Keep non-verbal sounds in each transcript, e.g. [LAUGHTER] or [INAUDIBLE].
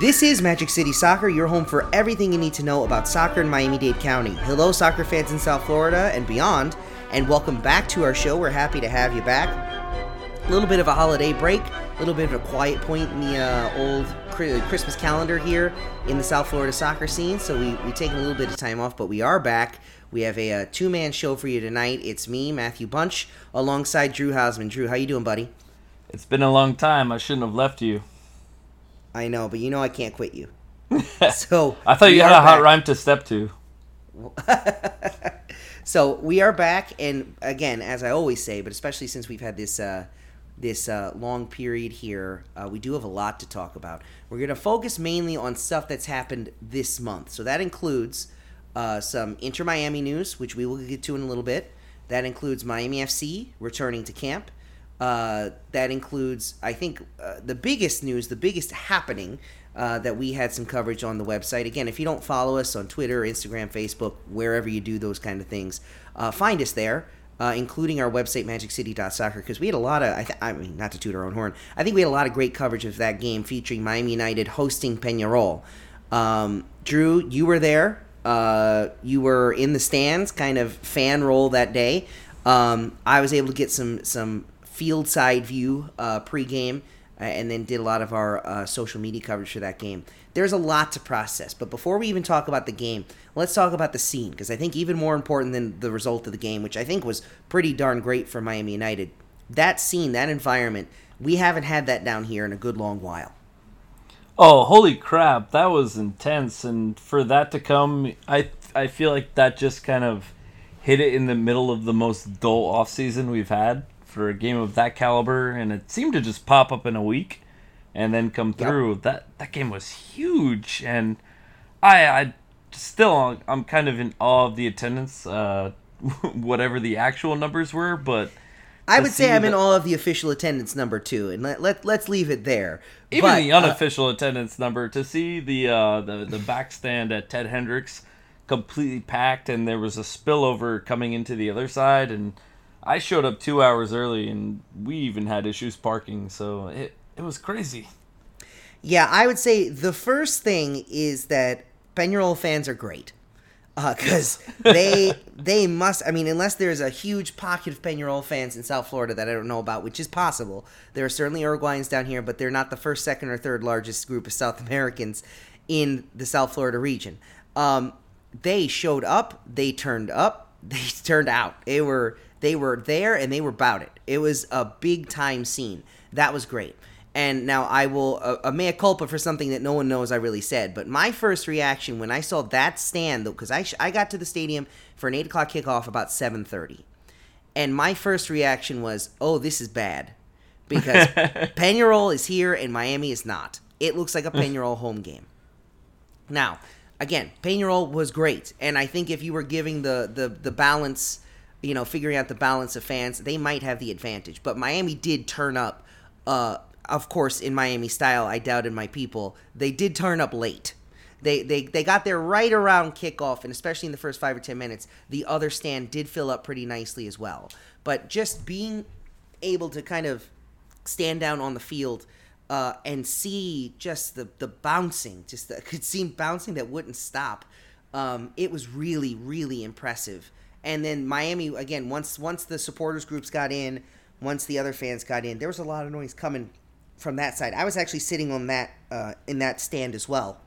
This is Magic City Soccer, your home for everything you need to know about soccer in Miami Dade County. Hello, soccer fans in South Florida and beyond, and welcome back to our show. We're happy to have you back. A little bit of a holiday break, a little bit of a quiet point in the uh, old Christmas calendar here in the South Florida soccer scene, so we, we taken a little bit of time off, but we are back. We have a, a two-man show for you tonight. It's me, Matthew Bunch, alongside Drew Hausman. Drew, how you doing, buddy? It's been a long time. I shouldn't have left you. I know, but you know I can't quit you. [LAUGHS] so I thought you had a hot rhyme to step to. [LAUGHS] so we are back, and again, as I always say, but especially since we've had this uh, this uh, long period here, uh, we do have a lot to talk about. We're going to focus mainly on stuff that's happened this month. So that includes uh, some Inter Miami news, which we will get to in a little bit. That includes Miami FC returning to camp. Uh, that includes, I think, uh, the biggest news, the biggest happening uh, that we had some coverage on the website. Again, if you don't follow us on Twitter, Instagram, Facebook, wherever you do those kind of things, uh, find us there. Uh, including our website magiccity.soccer because we had a lot of I, th- I, mean not to toot our own horn I think we had a lot of great coverage of that game featuring Miami United hosting Peñarol. Um, Drew, you were there. You were in the stands, kind of fan role that day. Um, I was able to get some some field side view uh, pregame, uh, and then did a lot of our uh, social media coverage for that game. There's a lot to process, but before we even talk about the game, let's talk about the scene because I think even more important than the result of the game, which I think was pretty darn great for Miami United. That scene, that environment, we haven't had that down here in a good long while. Oh, holy crap! That was intense, and for that to come, I I feel like that just kind of hit it in the middle of the most dull off season we've had for a game of that caliber, and it seemed to just pop up in a week and then come through. Yep. That that game was huge, and I I still I'm kind of in awe of the attendance, uh, [LAUGHS] whatever the actual numbers were, but. I would say I'm the, in awe of the official attendance number too, and let, let let's leave it there. Even but, the unofficial uh, attendance number to see the uh, the the back stand at Ted Hendricks completely packed, and there was a spillover coming into the other side, and I showed up two hours early, and we even had issues parking, so it it was crazy. Yeah, I would say the first thing is that Peñarol fans are great because uh, [LAUGHS] they they must. I mean, unless there's a huge pocket of Peñarol fans in South Florida that I don't know about, which is possible. There are certainly Uruguayans down here, but they're not the first, second, or third largest group of South Americans in the South Florida region. Um, they showed up. They turned up. [LAUGHS] They turned out. They were they were there and they were about it. It was a big time scene. That was great. And now I will a, a mea culpa for something that no one knows I really said. But my first reaction when I saw that stand, though, because I, I got to the stadium for an eight o'clock kickoff about seven thirty, and my first reaction was, "Oh, this is bad," because [LAUGHS] Peñarol is here and Miami is not. It looks like a mm. Peñarol home game. Now, again, Peñarol was great, and I think if you were giving the the the balance you know, figuring out the balance of fans, they might have the advantage. But Miami did turn up, uh, of course, in Miami style. I doubted my people. They did turn up late. They, they, they got there right around kickoff, and especially in the first five or ten minutes, the other stand did fill up pretty nicely as well. But just being able to kind of stand down on the field uh, and see just the, the bouncing, just the, [LAUGHS] could see bouncing that wouldn't stop. Um, it was really, really impressive and then Miami again once once the supporters groups got in, once the other fans got in, there was a lot of noise coming from that side. I was actually sitting on that uh, in that stand as well,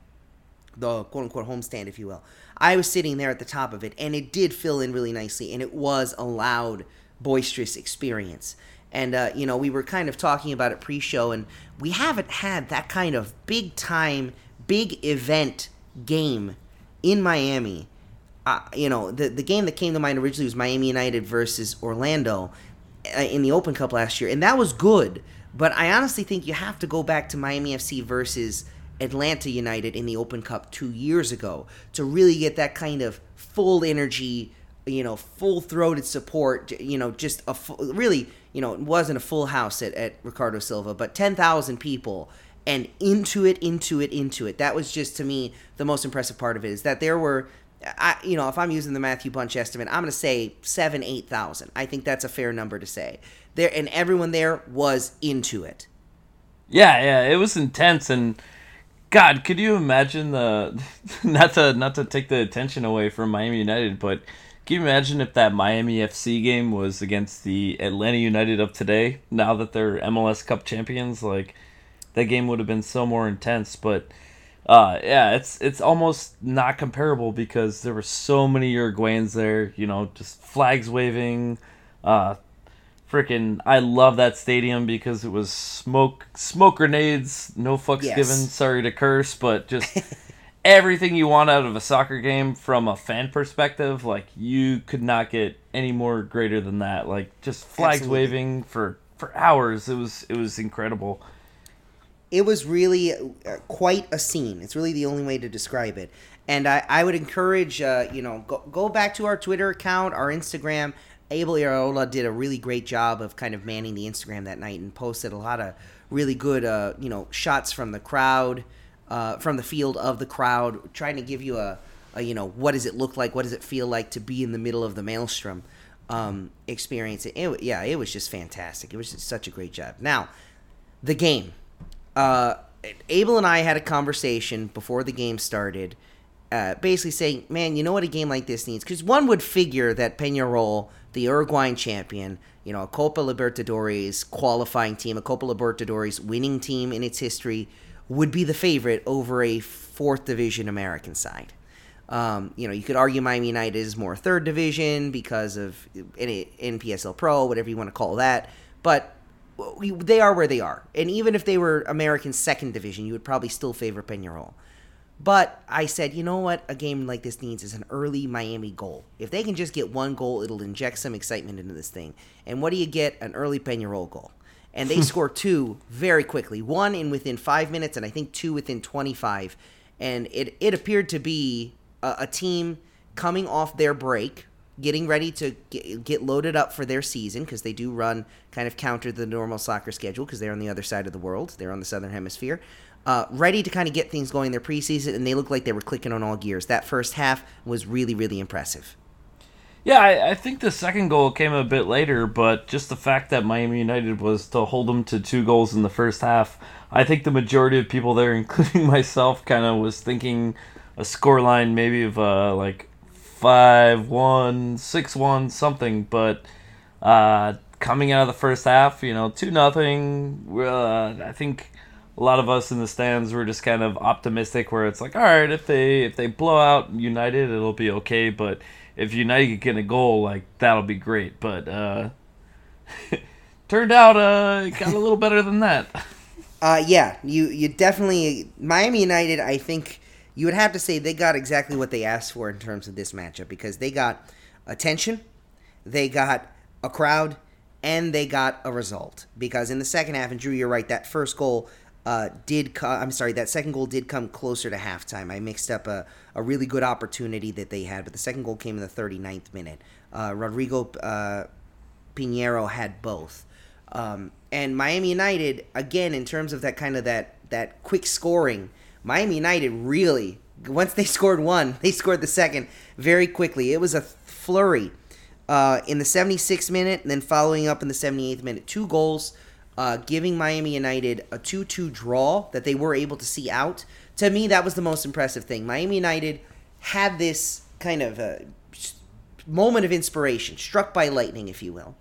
the quote unquote home stand, if you will. I was sitting there at the top of it, and it did fill in really nicely, and it was a loud, boisterous experience. And uh, you know, we were kind of talking about it pre-show, and we haven't had that kind of big time, big event game in Miami you know, the the game that came to mind originally was Miami United versus Orlando uh, in the Open Cup last year, and that was good. But I honestly think you have to go back to Miami FC versus Atlanta United in the Open Cup two years ago to really get that kind of full energy, you know, full throated support. You know, just a full, really, you know, it wasn't a full house at, at Ricardo Silva, but 10,000 people and into it, into it, into it. That was just to me the most impressive part of it is that there were. I, you know, if I'm using the Matthew Bunch estimate, I'm going to say seven, eight thousand. I think that's a fair number to say. There and everyone there was into it. Yeah, yeah, it was intense and God, could you imagine the [LAUGHS] not to not to take the attention away from Miami United, but can you imagine if that Miami FC game was against the Atlanta United of today? Now that they're MLS Cup champions, like that game would have been so more intense. But uh, yeah, it's it's almost not comparable because there were so many Uruguayans there. You know, just flags waving. Uh, freaking, I love that stadium because it was smoke smoke grenades. No fucks Yes. given. Sorry to curse, but just. [LAUGHS] Everything you want out of a soccer game from a fan perspective, like you could not get any more greater than that. Like just flags Absolutely. waving for for hours. It was it was incredible. It was really uh, quite a scene. It's really the only way to describe it. And I, I would encourage, uh, you know, go, go back to our Twitter account, our Instagram. Abel Iraola did a really great job of kind of manning the Instagram that night and posted a lot of really good, uh, you know, shots from the crowd, uh, from the field of the crowd, trying to give you a, a, you know, what does it look like? What does it feel like to be in the middle of the maelstrom um, experience? It, it, yeah, it was just fantastic. It was just such a great job. Now, the game uh, Abel and I had a conversation before the game started, uh, basically saying, "Man, you know what a game like this needs?" Because one would figure that Peñarol, the Uruguayan champion, you know, a Copa Libertadores qualifying team, a Copa Libertadores winning team in its history, would be the favorite over a fourth division American side. Um, you know, you could argue Miami United is more third division because of NPSL Pro, whatever you want to call that. But they are where they are. And even if they were American second division, you would probably still favor Peñarol. But I said, you know what a game like this needs is an early Miami goal. If they can just get one goal, it'll inject some excitement into this thing. And what do you get? An early Peñarol goal. And they [LAUGHS] score two very quickly. One in within five minutes, and I think two within 25. And it, it appeared to be a, a team coming off their break, getting ready to get, loaded up for their season because they do run kind of counter the normal soccer schedule because they're on the other side of the world. They're on the southern hemisphere. Uh, ready to kind of get things going in their preseason, and they look like they were clicking on all gears. That first half was really, really impressive. Yeah, I, I think the second goal came a bit later, but just the fact that Miami United was to hold them to two goals in the first half, I think the majority of people there, [LAUGHS] including myself, kind of was thinking a scoreline maybe of uh, like 5 1, 6 1, something. But uh, coming out of the first half, you know, 2 nothing. Uh, I think a lot of us in the stands were just kind of optimistic where it's like all right if they if they blow out united it'll be okay but if united get a goal like that'll be great but uh [LAUGHS] turned out uh it got a little better than that [LAUGHS] Uh, yeah, you you definitely Miami United. I think you would have to say they got exactly what they asked for in terms of this matchup because they got attention, they got a crowd, and they got a result. Because in the second half, and Drew, you're right, that first goal uh, did come. I'm sorry, that second goal did come closer to halftime. I mixed up a, a really good opportunity that they had, but the second goal came in the 39th minute. Uh, Rodrigo uh, Pinheiro had both. Um, and Miami United, again, in terms of that kind of that that quick scoring, Miami United really once they [LAUGHS] scored one, they scored the second very quickly. It was a flurry uh, in the 76th minute, and then following up in the 78th minute, two goals, uh, giving Miami United a 2-2 draw that they were able to see out. To me, that was the most impressive thing. Miami United had this kind of uh, moment of inspiration, struck by lightning, if you will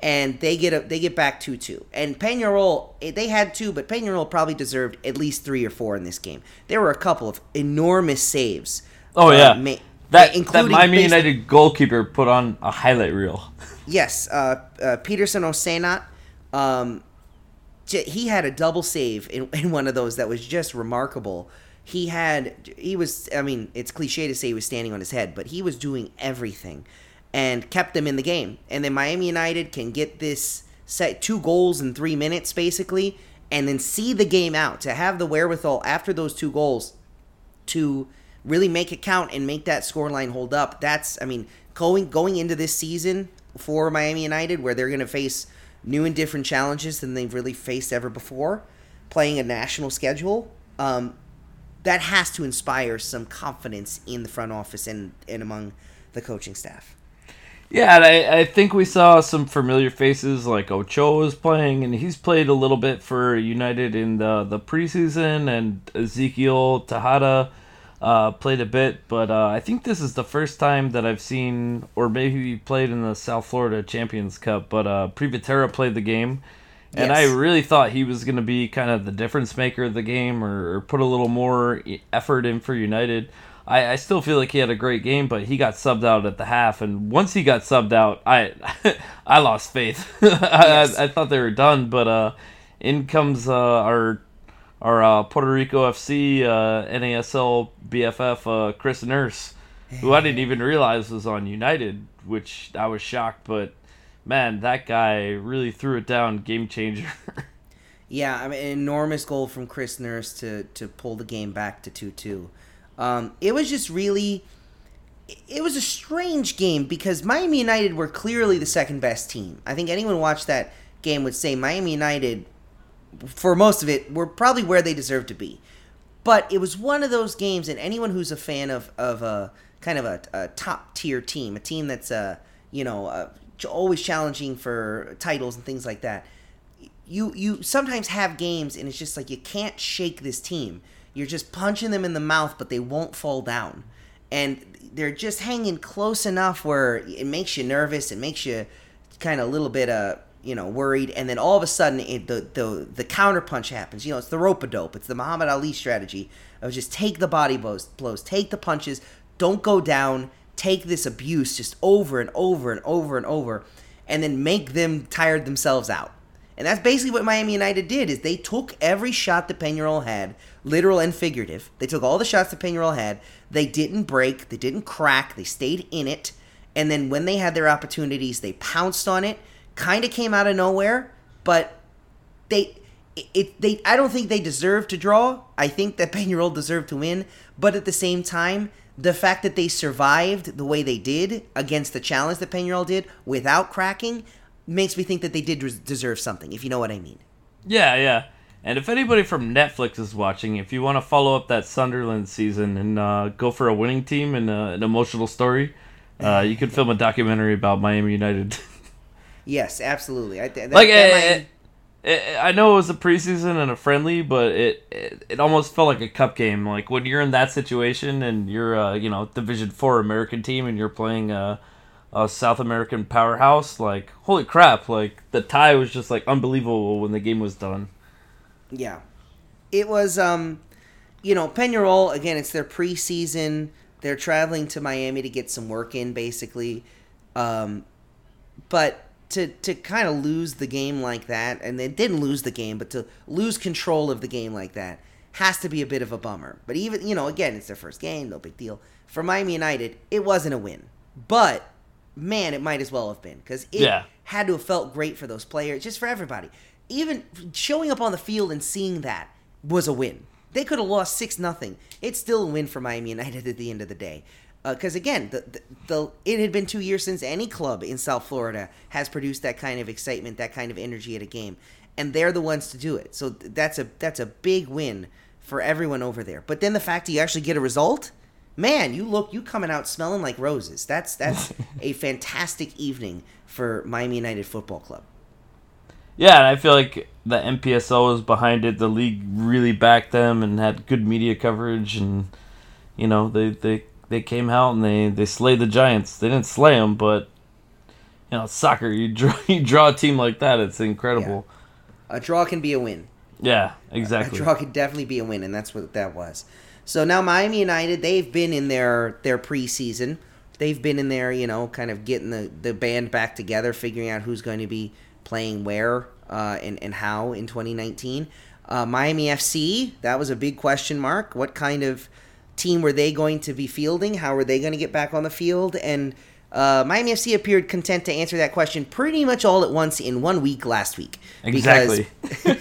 and they get a they get back two two. And Peñarol eh, they had two, but Peñarol probably deserved at least three or four in this game. There were a couple of enormous saves. oh uh, yeah ma- that, that including miami united goalkeeper put on a highlight reel [LAUGHS] Yes, uh, uh, Peterson Osenat. Um, j- he had a double save in, [LAUGHS] in one of those that was just remarkable. He had he was I mean it's cliche to say he was standing on his head, but he was doing everything and kept them in the game. And then Miami United can get this set two goals in three minutes basically, and then see the game out, to have the wherewithal after those two goals to really make it count and make that scoreline hold up. That's I mean, going going into this season for Miami United where they're going to face new and different challenges than they've really faced ever before, playing a national schedule. Um, that has to inspire some confidence in the front office and, and among the coaching staff. Yeah, and I, I think we saw some familiar faces like Ochoa was playing, and he's played a little bit for United in the, the preseason, and Ezekiel Tejada uh, played a bit. But uh, I think this is the first time that I've seen, or maybe he played in the South Florida Champions Cup, but uh, Privatera played the game. And I really thought he was going to be kind of the difference maker of the game or, or put a little more effort in for United. I, I still feel like he had a great game, but he got subbed out at the half. And once he got subbed out, I [LAUGHS] I lost faith. [LAUGHS] Yes. I, I thought they were done, but uh, in comes uh, our our uh, Puerto Rico FC uh, NASL BFF uh, Chris Nurse, who I didn't even realize was on United, which I was shocked. But man, that guy really threw it down, game changer. [LAUGHS] Yeah, I mean, an enormous goal from Chris Nurse to to pull the game back to two two. Um, it was just really, it was a strange game because Miami United were clearly the second best team. I think anyone watched that game would say Miami United, for most of it, were probably where they deserved to be. But it was one of those games, and anyone who's a fan of of a kind of a, a top tier team, a team that's uh you know uh, always challenging for titles and things like that, you you sometimes have games and it's just like you can't shake this team. You're just punching them in the mouth, but they won't fall down, and they're just hanging close enough where it makes you nervous. It makes you kind of a little bit uh you know worried, and then all of a sudden it, the the the counter punch happens. You know, it's the rope a dope. It's the Muhammad Ali strategy of just take the body blows, blows, take the punches, don't go down, take this abuse just over and over and over and over, and then make them tired themselves out. And that's basically what Miami United did is they took every shot that Peñarol had, literal and figurative. They took all the shots that Peñarol had. They didn't break, they didn't crack, they stayed in it. And then when they had their opportunities, they pounced on it. Kind of came out of nowhere, but they it, they I don't think they deserve to draw. I think that [LAUGHS] Peñarol deserved to win, but at the same time, the fact that they survived the way they did against the challenge that Peñarol did without cracking makes me think that they did deserve something, if you know what I mean. Yeah, yeah. And if anybody from Netflix is watching, if you want to follow up that Sunderland season and uh, go for a winning team and uh, an emotional story, uh, you could film a documentary about Miami United. [LAUGHS] Yes, absolutely. I, th- that, like, that eh, might- eh, eh, I know it was a preseason and a friendly, but it, it it almost felt like a cup game. Like when you're in that situation and you're a you know Division Four American team and you're playing a, a South American powerhouse, like holy crap! Like the tie was just like unbelievable when the game was done. Yeah. It was um you know, Peñarol again, it's their preseason. They're traveling to Miami to get some work in basically. Um but to to kind of lose the game like that and they didn't lose the game, but to lose control of the game like that has to be a bit of a bummer. But even, you know, again, it's their first game, no big deal. For Miami United, it wasn't a win. But man, it might as well have been cuz it Yeah. had to have felt great for those players, just for everybody. Even showing up on the field and seeing that was a win. They could have lost six nothing. It's still a win for Miami United at the end of the day. Uh, because again, the, the, the it had been two years since any club in South Florida has produced that kind of excitement, that kind of energy at a game, and they're the ones to do it. So that's a that's a big win for everyone over there. But then the fact that you actually get a result, man, you look you coming out smelling like roses. That's that's [LAUGHS] a fantastic evening for Miami United Football Club. Yeah, and I feel like the NPSL was behind it. The league really backed them and had good media coverage, and you know they they, they came out and they, they slayed the Giants. They didn't slay them, but you know soccer. You [LAUGHS] draw you draw a team like that, it's incredible. A draw can be a win. Yeah, exactly. A draw could definitely be a win, and that's what that was. So now Miami United, they've been in their their preseason. They've been in there, you know, kind of getting the, the band back together, figuring out who's going to be playing where uh, and, and how in 2019. Uh, Miami FC, that was a big question mark. What kind of team were they going to be fielding? How were they going to get back on the field? And Uh, Miami FC appeared content to answer that question pretty much all at once in one week last week. Exactly.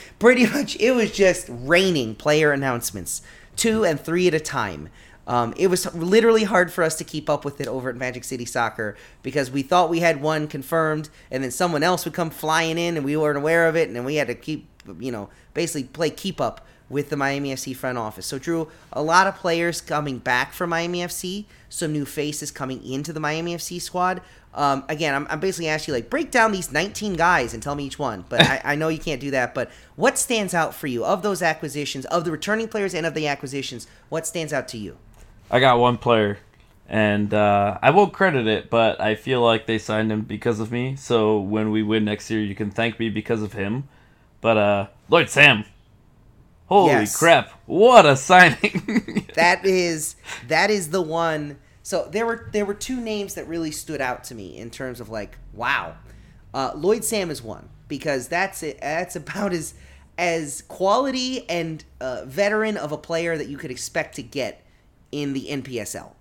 [LAUGHS] Pretty much it was just raining player announcements, two and three at a time. Um, it was literally hard for us to keep up with it over at Magic City Soccer because we thought we had one confirmed, and then someone else would come flying in, and we weren't aware of it, and then we had to keep, you know, basically play keep up with the Miami FC front office. So, Drew, a lot of players coming back from Miami FC, some new faces coming into the Miami FC squad. Um, again, I'm, I'm basically asking you, like, break down these 19 guys and tell me each one. But I, I know you can't do that. But what stands out for you of those acquisitions, of the returning players and of the acquisitions? What stands out to you? I got one player, and uh, I won't credit it, but I feel like they signed him because of me. So when we win next year, you can thank me because of him. But uh, Lloyd Sam, holy Yes. crap, what a signing! [LAUGHS] that is that is the one. So there were there were two names that really stood out to me in terms of like wow, uh, Lloyd Sam is one because that's it. That's about as as quality and uh, veteran of a player that you could expect to get in the NPSL.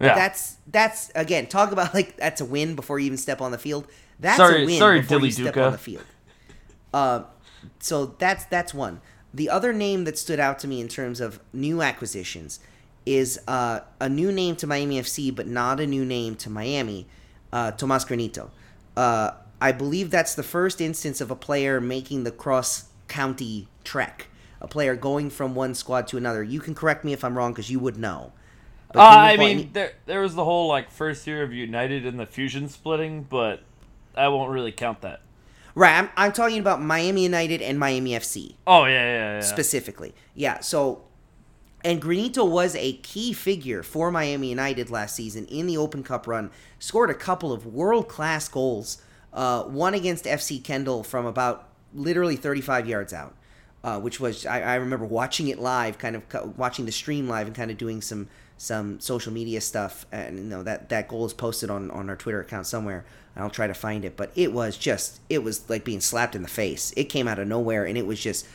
yeah. That's that's again talk about like that's a win before you even step on the field. That's Sorry- a win sorry, before you Dilly step Duca. on the field. Uh, so that's that's one. The other name that stood out to me in terms of new acquisitions is uh, a new name to Miami FC, but not a new name to Miami. Uh, Tomas Granito. Uh, I believe that's the first instance of a player making the cross county trek. A player going from one squad to another. You can correct me if I'm wrong because you would know. Uh, I mean, there there was the whole like first year of United and the fusion splitting, but I won't really count that. Right, I'm, I'm talking about Miami United and Miami FC Oh yeah, yeah, yeah. specifically. Yeah, so and Granito was a key figure for Miami United last season in the Open Cup run. Scored a couple of world class goals. Uh, one against FC Kendall from about literally 35 yards out, uh, which was I, I remember watching it live, kind of watching the stream live and kind of doing some some social media stuff. And you know that that goal is posted on on our Twitter account somewhere. I'll try to find it, but it was just it was like being slapped in the face. It came out of nowhere, and it was just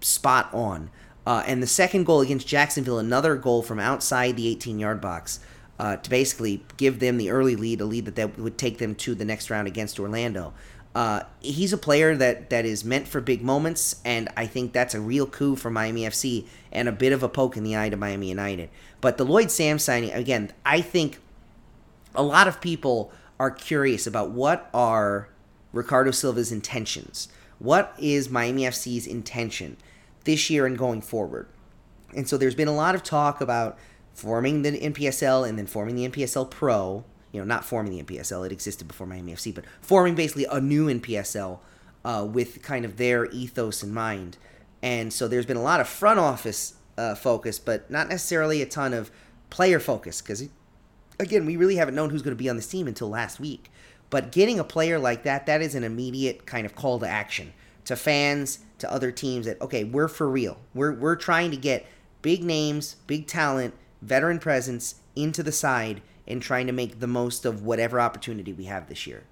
spot on. Uh, and the second goal against Jacksonville, another goal from outside the 18 yard box uh, to basically give them the early lead, a lead that, that would take them to the next round against Orlando. Uh, he's a player that, that is meant for big moments, and I think that's a real coup for Miami FC and a bit of a poke in the eye to Miami United. But the Lloyd Sam signing, again, I think a lot of people are curious about what are Ricardo Silva's intentions. What is Miami FC's intention this year and going forward? And so there's been a lot of talk about forming the NPSL and then forming the NPSL Pro. You know, not forming the NPSL; it existed before Miami FC, but forming basically a new NPSL uh, with kind of their ethos in mind. And so there's been a lot of front office uh, focus, but not necessarily a ton of player focus because again, we really haven't known who's going to be on this team until last week. But getting a player like that, that is an immediate kind of call to action to fans, to other teams that okay, we're for real. We're we're trying to get big names, big talent, veteran presence into the side and trying to make the most of whatever opportunity we have this year.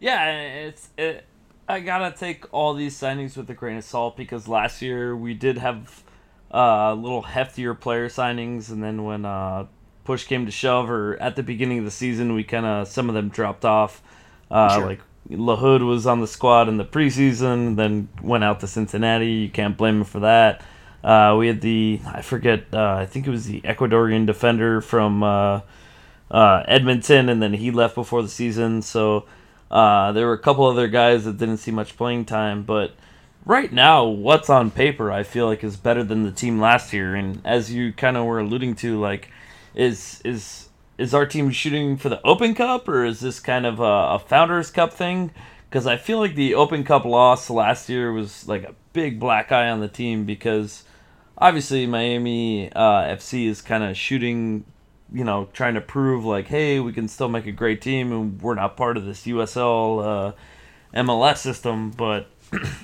Yeah, it's it. I gotta take all these signings with a grain of salt because last year we did have uh, little heftier player signings, and then when uh, push came to shove, or at the beginning of the season, we kind of some of them dropped off. Uh, Sure. Like Lahoud was on the squad in the preseason, then went out to Cincinnati. You can't blame him for that. Uh, we had the I forget. Uh, I think it was the Ecuadorian defender from. Uh, Edmonton, and then he left before the season. So uh, there were a couple other guys that didn't see much playing time. But right now, what's on paper, I feel like is better than the team last year. And as you kind of were alluding to, like, is is is our team shooting for the Open Cup, or is this kind of a, a Founders Cup thing? Because I feel like the Open Cup loss last year was like a big black eye on the team because obviously Miami uh, FC is kind of shooting, you know, trying to prove like, hey, we can still make a great team, and we're not part of this USL uh, MLS system. But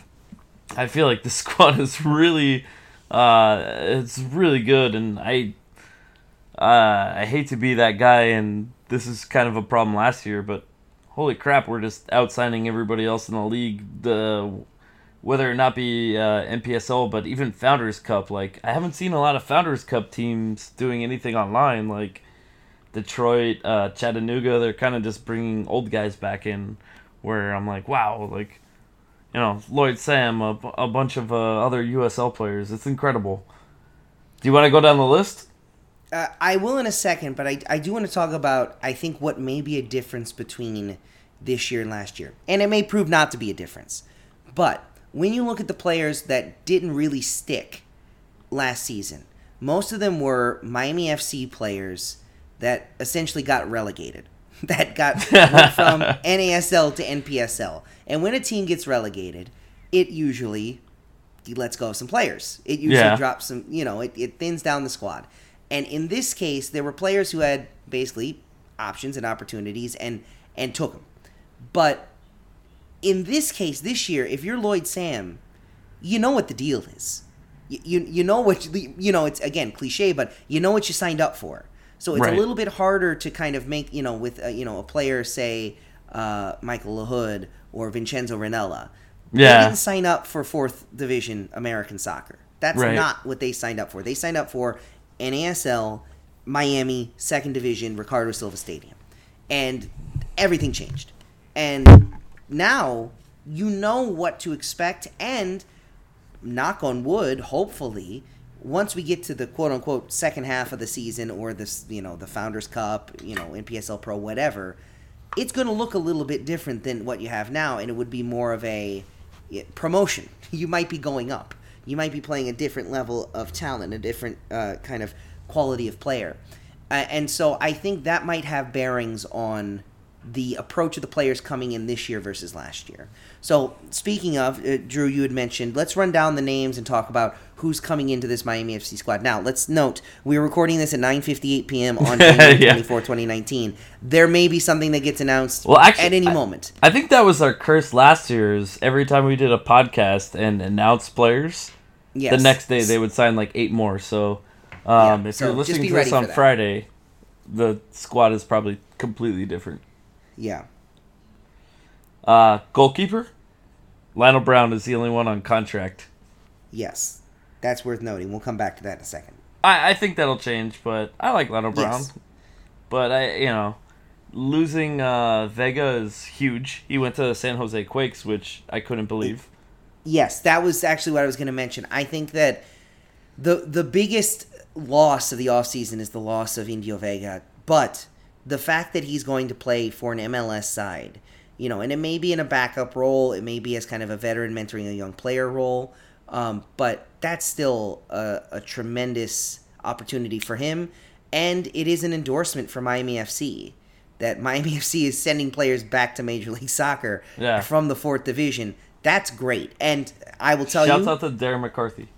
[CLEARS THROAT] I feel like the [LAUGHS] squad is really, uh, it's really good, and I, uh, I hate to be that guy, and this is kind of a problem last year, but holy crap, we're just outsigning everybody else in the league. The whether it not be uh, NPSL, but even Founders Cup. Like I haven't seen a lot of Founders Cup teams doing anything online. Like Detroit, uh, Chattanooga. They're kind of just bringing old guys back in, where I'm like, wow, like, you know, Lloyd Sam, a, a bunch of uh, other USL players. It's incredible. Do you want to go down the list? Uh, I will in a second, but I, I do want to talk about I think what may be a difference between this year and last year, and it may prove not to be a difference. But when you look at the players that didn't really stick last season, most of them were Miami FC players that essentially got relegated, [LAUGHS] that got from [LAUGHS] NASL to NPSL, and when a team gets relegated, it usually lets go of some players. It usually Yeah. drops some, you know, it, it thins down the squad. And in this case, there were players who had basically options and opportunities and and took them. But in this case, this year, if you're Lloyd Sam, you know what the deal is. You you, you know what you, you know. It's again cliche, but you know what you signed up for. So it's Right. a little bit harder to kind of make you know with uh, you know a player say uh, Michael Lahoud or Vincenzo Rennella. They Yeah. didn't sign up for fourth division American soccer. That's Right. not what they signed up for. They signed up for NASL, Miami, second division, Ricardo Silva Stadium. And everything changed. And now you know what to expect and knock on wood, hopefully, once we get to the quote unquote second half of the season or this, you know, the Founders Cup, you know, NPSL Pro, whatever, it's going to look a little bit different than what you have now, and it would be more of a promotion. [LAUGHS] You might be going up. You might be playing a different level of talent, a different uh, kind of quality of player. Uh, and so I think that might have bearings on the approach of the players coming in this year versus last year. So, speaking of, uh, Drew, you had mentioned, let's run down the names and talk about who's coming into this Miami FC squad. Now, let's note, we are recording this at 9.58 p.m. on [LAUGHS] January Yeah. 24, 2019. There may be something that gets announced Well, actually, at any I- moment. I think that was our curse last year. Is every time we did a podcast and announced players, Yes. the next day they would sign like eight more. So, um, Yeah, if so you're listening to this on. Friday, the squad is probably completely different. Yeah. Uh, goalkeeper, Lionel Brown is the only one on contract. Yes. That's worth noting. We'll come back to that in a second. I, I think that'll change, but I like Lionel Brown. Yes. But I, you know, losing uh, Vega is huge. He went to the San Jose Quakes, which I couldn't believe. Yes, that was actually what I was going to mention. I think that the the biggest loss of the offseason is the loss of Indio Vega, but the fact that he's going to play for an MLS side, you know, and it may be in a backup role, it may be as kind of a veteran mentoring a young player role, um, but that's still a, a tremendous opportunity for him, and it is an endorsement for Miami FC that [LAUGHS] Miami FC is sending players back to Major League Soccer Yeah. from the fourth division. That's great, and I will tell Shouts you, out to Darren McCarthy.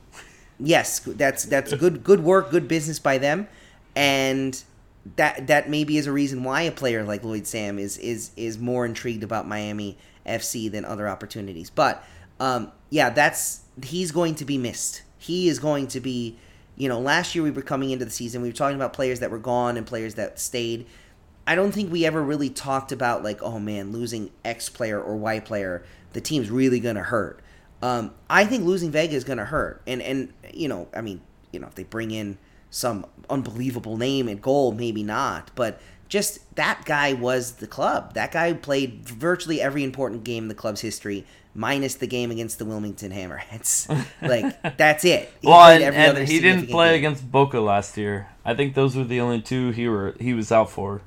yes, that's that's good good work, good business by them, and that that maybe is a reason why a player like Lloyd Sam is is is more intrigued about Miami FC than other opportunities. But um, yeah, that's he's going to be missed. He is going to be, you know, last year we were coming into the season, we were talking about players that were gone and players that stayed. I don't think we ever really talked about like, oh man, losing X player or Y player, the team's really gonna hurt. Um, I think losing Vega is gonna hurt, and and you know, I mean, you know, if they bring in some unbelievable name and goal, maybe not, but just that guy was the club. That guy played virtually every important game in the club's history, minus the game against the Wilmington Hammerheads. [LAUGHS] like that's it. He well, and, every and other he didn't play game. against Boca last year. I think those were the only two he were he was out for.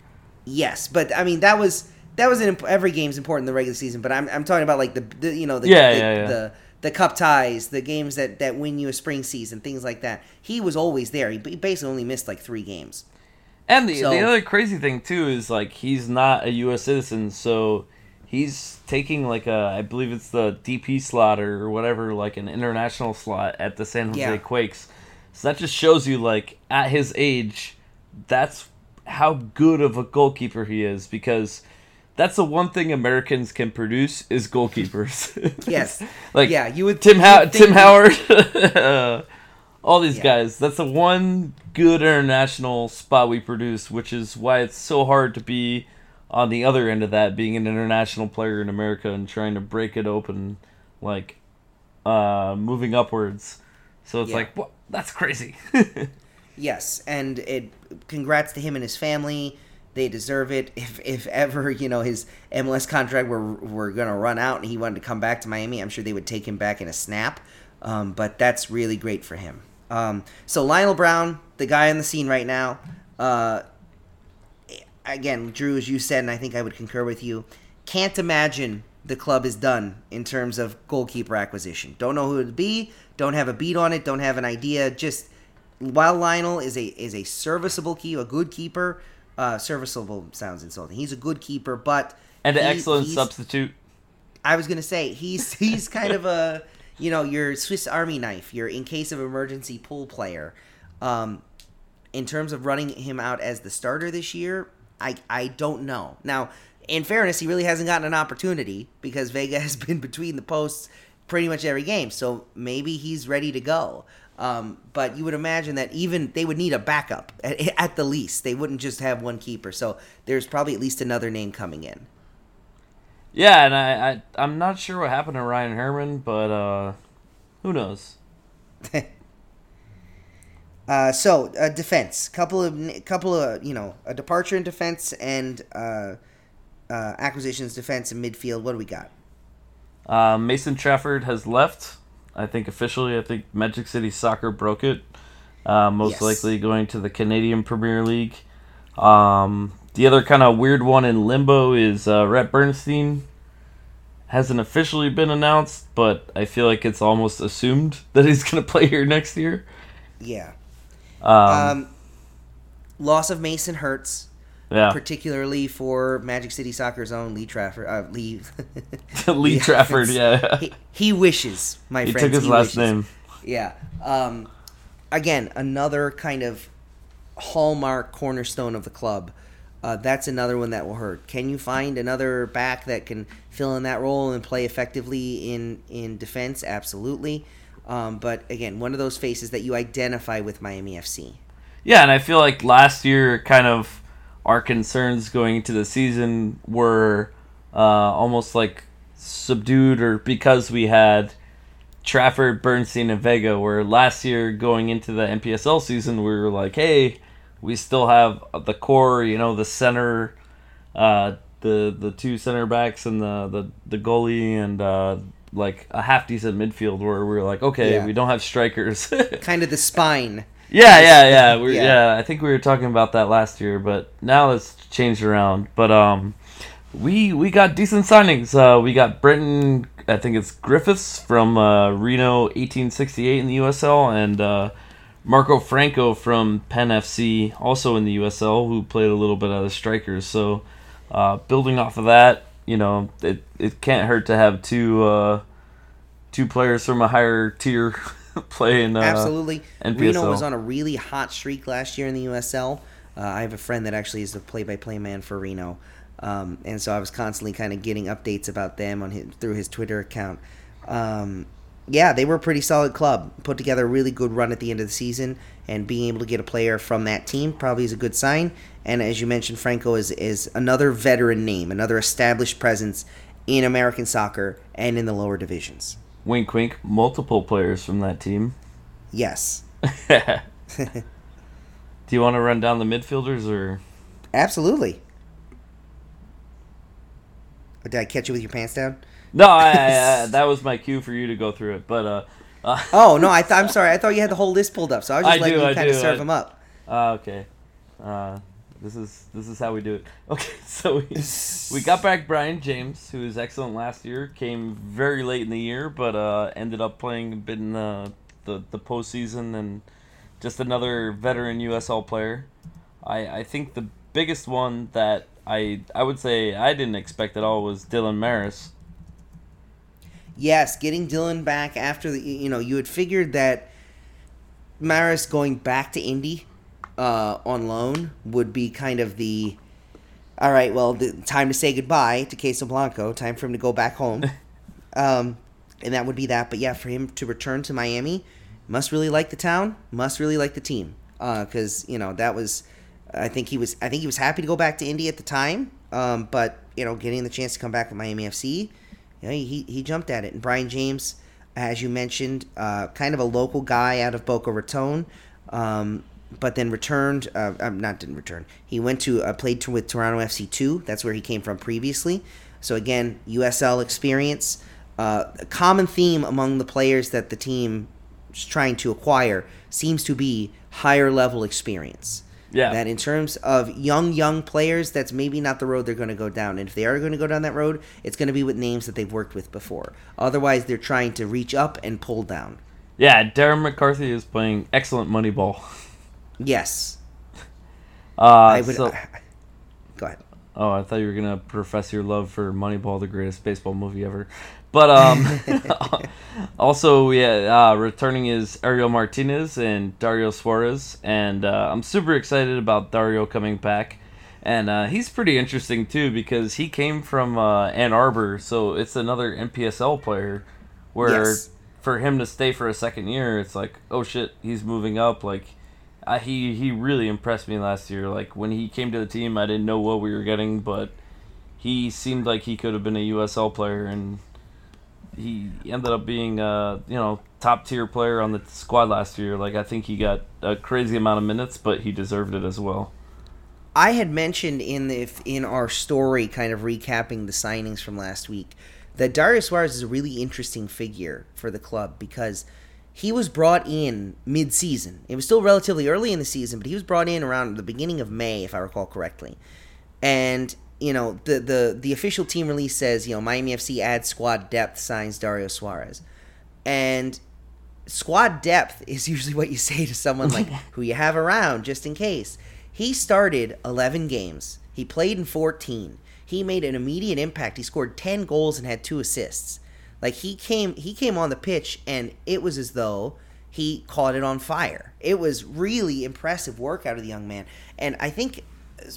Yes, but I mean that was that was an every game's important in the regular season. But I'm I'm talking about like the, the you know the Yeah, the, yeah, yeah. the the cup ties, the games that that win you a spring season, things like that. He was always there. He, basically only missed like three games. And the So- the other crazy thing too is like he's not a U.S. citizen, so he's taking like a I believe it's the DP slot or whatever, like an international slot at the San Jose Yeah. Quakes. So that just shows you like at his age, that's how good of a goalkeeper he is because. That's the one thing Americans can produce is goalkeepers. [LAUGHS] Yes. like Yeah, you would- Tim How- Tim Howard, uh, [LAUGHS] all these Yeah. guys. That's the one good international spot we produce, which is why it's so hard to be on the other end of that, being an international player in America and trying to break it open, like uh, moving upwards. So it's Yeah. like, what? That's crazy. [LAUGHS] Yes, and it congrats to him and his family. They deserve it. If if ever you know his MLS contract were were gonna run out and he wanted to come back to Miami, I'm sure they would take him back in a snap. Um, but that's really great for him. Um, so Lionel Brown, the guy on the scene right now. Uh, again, Drew, as you said, and I think I would concur with you. Can't imagine the club is done in terms of goalkeeper acquisition. Don't know who it would be. Don't have a beat on it. Don't have an idea. Just while Lionel is a is a serviceable keeper, a good keeper. Uh, serviceable sounds insulting. He's a good keeper, but And an he- excellent substitute. I was gonna say he's he's kind of a you know your Swiss Army knife, your in case of emergency pool player. Um, in terms of running him out as the starter this year, I I don't know. Now, in fairness, he really hasn't gotten an opportunity because Vega [LAUGHS] has been between the posts pretty much every game. So maybe he's ready to go. Um, but you would imagine that even they would need a backup at, at the least. They wouldn't just have one keeper. So there's probably at least another name coming in. Yeah, and I, I I'm not sure what happened to Ryan Herman, but uh, who knows? [LAUGHS] Uh, so uh, defense, couple of couple of you know a departure in defense and uh, uh, acquisitions, defense and midfield. What do we got? Uh, Mason Trafford has left. I think officially, I think Magic City Soccer broke it. Uh, most Yes. likely going to the Canadian Premier League. Um, the other kind of weird one in limbo is uh, Rhett Bernstein. Hasn't officially been announced, but I feel like it's almost assumed [LAUGHS] that he's going to play here next year. Yeah. Um, Um, loss of Mason hurts, yeah, particularly for Magic City Soccer's own Lee Trafford. Uh, Lee. [LAUGHS] Lee Trafford. Yeah, [LAUGHS] he, he wishes, my he friends. took his he last wishes. name. Yeah. Um, again, another kind of hallmark cornerstone of the club. Uh, that's another one that will hurt. Can you find another back that can fill in that role and play effectively in in defense? Absolutely. Um, but again, one of those faces that you identify with Miami FC. Yeah, and I feel like last year, kind of, our concerns going into the season were uh, almost like subdued, or because we had Trafford, Bernstein, and Vega. Where last year, going into the NPSL season, we were like, hey, we still have the core, you know, the center, uh, the the two center backs, and the the, the goalie, and uh, like a half decent midfield. Where we were like, okay, Yeah. we don't have strikers. [LAUGHS] Kind of the spine. Yeah, yeah, yeah. We're, Yeah. yeah. I think we were talking about that last year, but now it's changed around. But um, we we got decent signings. Uh, we got Brenton, I think it's Griffiths from uh, Reno, 1868 in the USL, and uh, Marco Franco from Penn FC, also in the USL, who played a little bit of the strikers. So uh, building off of that, you know, it it can't hurt to have two uh, two players from a higher tier [LAUGHS] [LAUGHS] playing. Uh, Absolutely. NPSL. Reno was on a really hot streak last year in the USL. Uh, I have a friend that actually is the play-by-play man for Reno, um, and so I was constantly kind of getting updates about them on his, through his Twitter account. Um, yeah, they were a pretty solid club. Put together a really good run at the end of the season, and being able to get a player from that team probably is a good sign. And as you mentioned, Franco is is another veteran name, another established presence in American soccer and in the lower divisions. Wink wink multiple players from that team Yes, [LAUGHS] do you want to run down the midfielders or absolutely. Or Did I catch you with your pants down? no I, I, I, [LAUGHS] that was my cue for you to go through it but uh, uh Oh no, I th- I'm sorry. I thought you had the whole list pulled up, so I was just letting do, you kind of serve I- them up. uh, okay uh this is this is how we do it. [LAUGHS] Okay so we, [LAUGHS] we got back brian james who was excellent last year came very late in the year but uh ended up playing a bit in the the, the postseason and just another veteran usl player. I i think the biggest one that i i would say i didn't expect at all was dylan mares. Yes, getting Dylan back after the you know you had figured that Mares going back to Indy uh, on loan would be kind of the all right. Well, the time to say goodbye to Queso Blanco. Time for him to go back home, [LAUGHS] um, and that would be that. But yeah, for him to return to Miami, must really like the town, must really like the team, because you know that was. I think he was. I think he was happy to go back to Indy at the time. Um, but you know, getting the chance to come back with Miami FC, you know, he he jumped at it. And Brian James, as you mentioned, uh, kind of a local guy out of Boca Raton. Um, but then returned. Uh, um, not didn't return. He went to uh, played to, with Toronto FC two. That's where he came from previously. So again, USL experience. Uh, a common theme among the players that the team is trying to acquire seems to be higher level experience. Yeah. That in terms of young, young players, that's maybe not the road they're going to go down. And if they are going to go down that road, it's going to be with names that they've worked with before. Otherwise, they're trying to reach up and pull down. Yeah, Darren McCarthy is playing excellent Moneyball. [LAUGHS] Yes. [LAUGHS] Uh, I would. so- [LAUGHS] go ahead. Oh, I thought you were gonna profess your love for Moneyball, the greatest baseball movie ever. But um, [LAUGHS] also, yeah, uh, returning is Ariel Martinez and Dario Suarez, and uh, I'm super excited about Dario coming back. And uh, he's pretty interesting too because he came from uh, Ann Arbor, so it's another NPSL player. Where Yes. for him to stay for a second year, it's like, oh shit, he's moving up. Like uh, he he really impressed me last year. Like when he came to the team, I didn't know what we were getting, but he seemed like he could have been a USL player, and he ended up being a you know top tier player on the squad last year. Like I think he got a crazy amount of minutes, but he deserved it as well. I had mentioned in the in our story, kind of recapping the signings from last week, that Dario Suarez is a really interesting figure for the club because he was brought in mid-season. It was still relatively early in the season, but he was brought in around the beginning of May, if I recall correctly. And you know, the the the official team release says, you know, Miami FC adds squad depth, signs Dario Suarez, and squad depth is [LAUGHS] usually what you say to someone like [LAUGHS] who you have around just in case. He started 11 games. He played in 14. He made an immediate impact. He scored 10 goals and had two assists. Like he came he came on the pitch and it was as though he caught it on fire. It was really impressive work out of the young man. And I think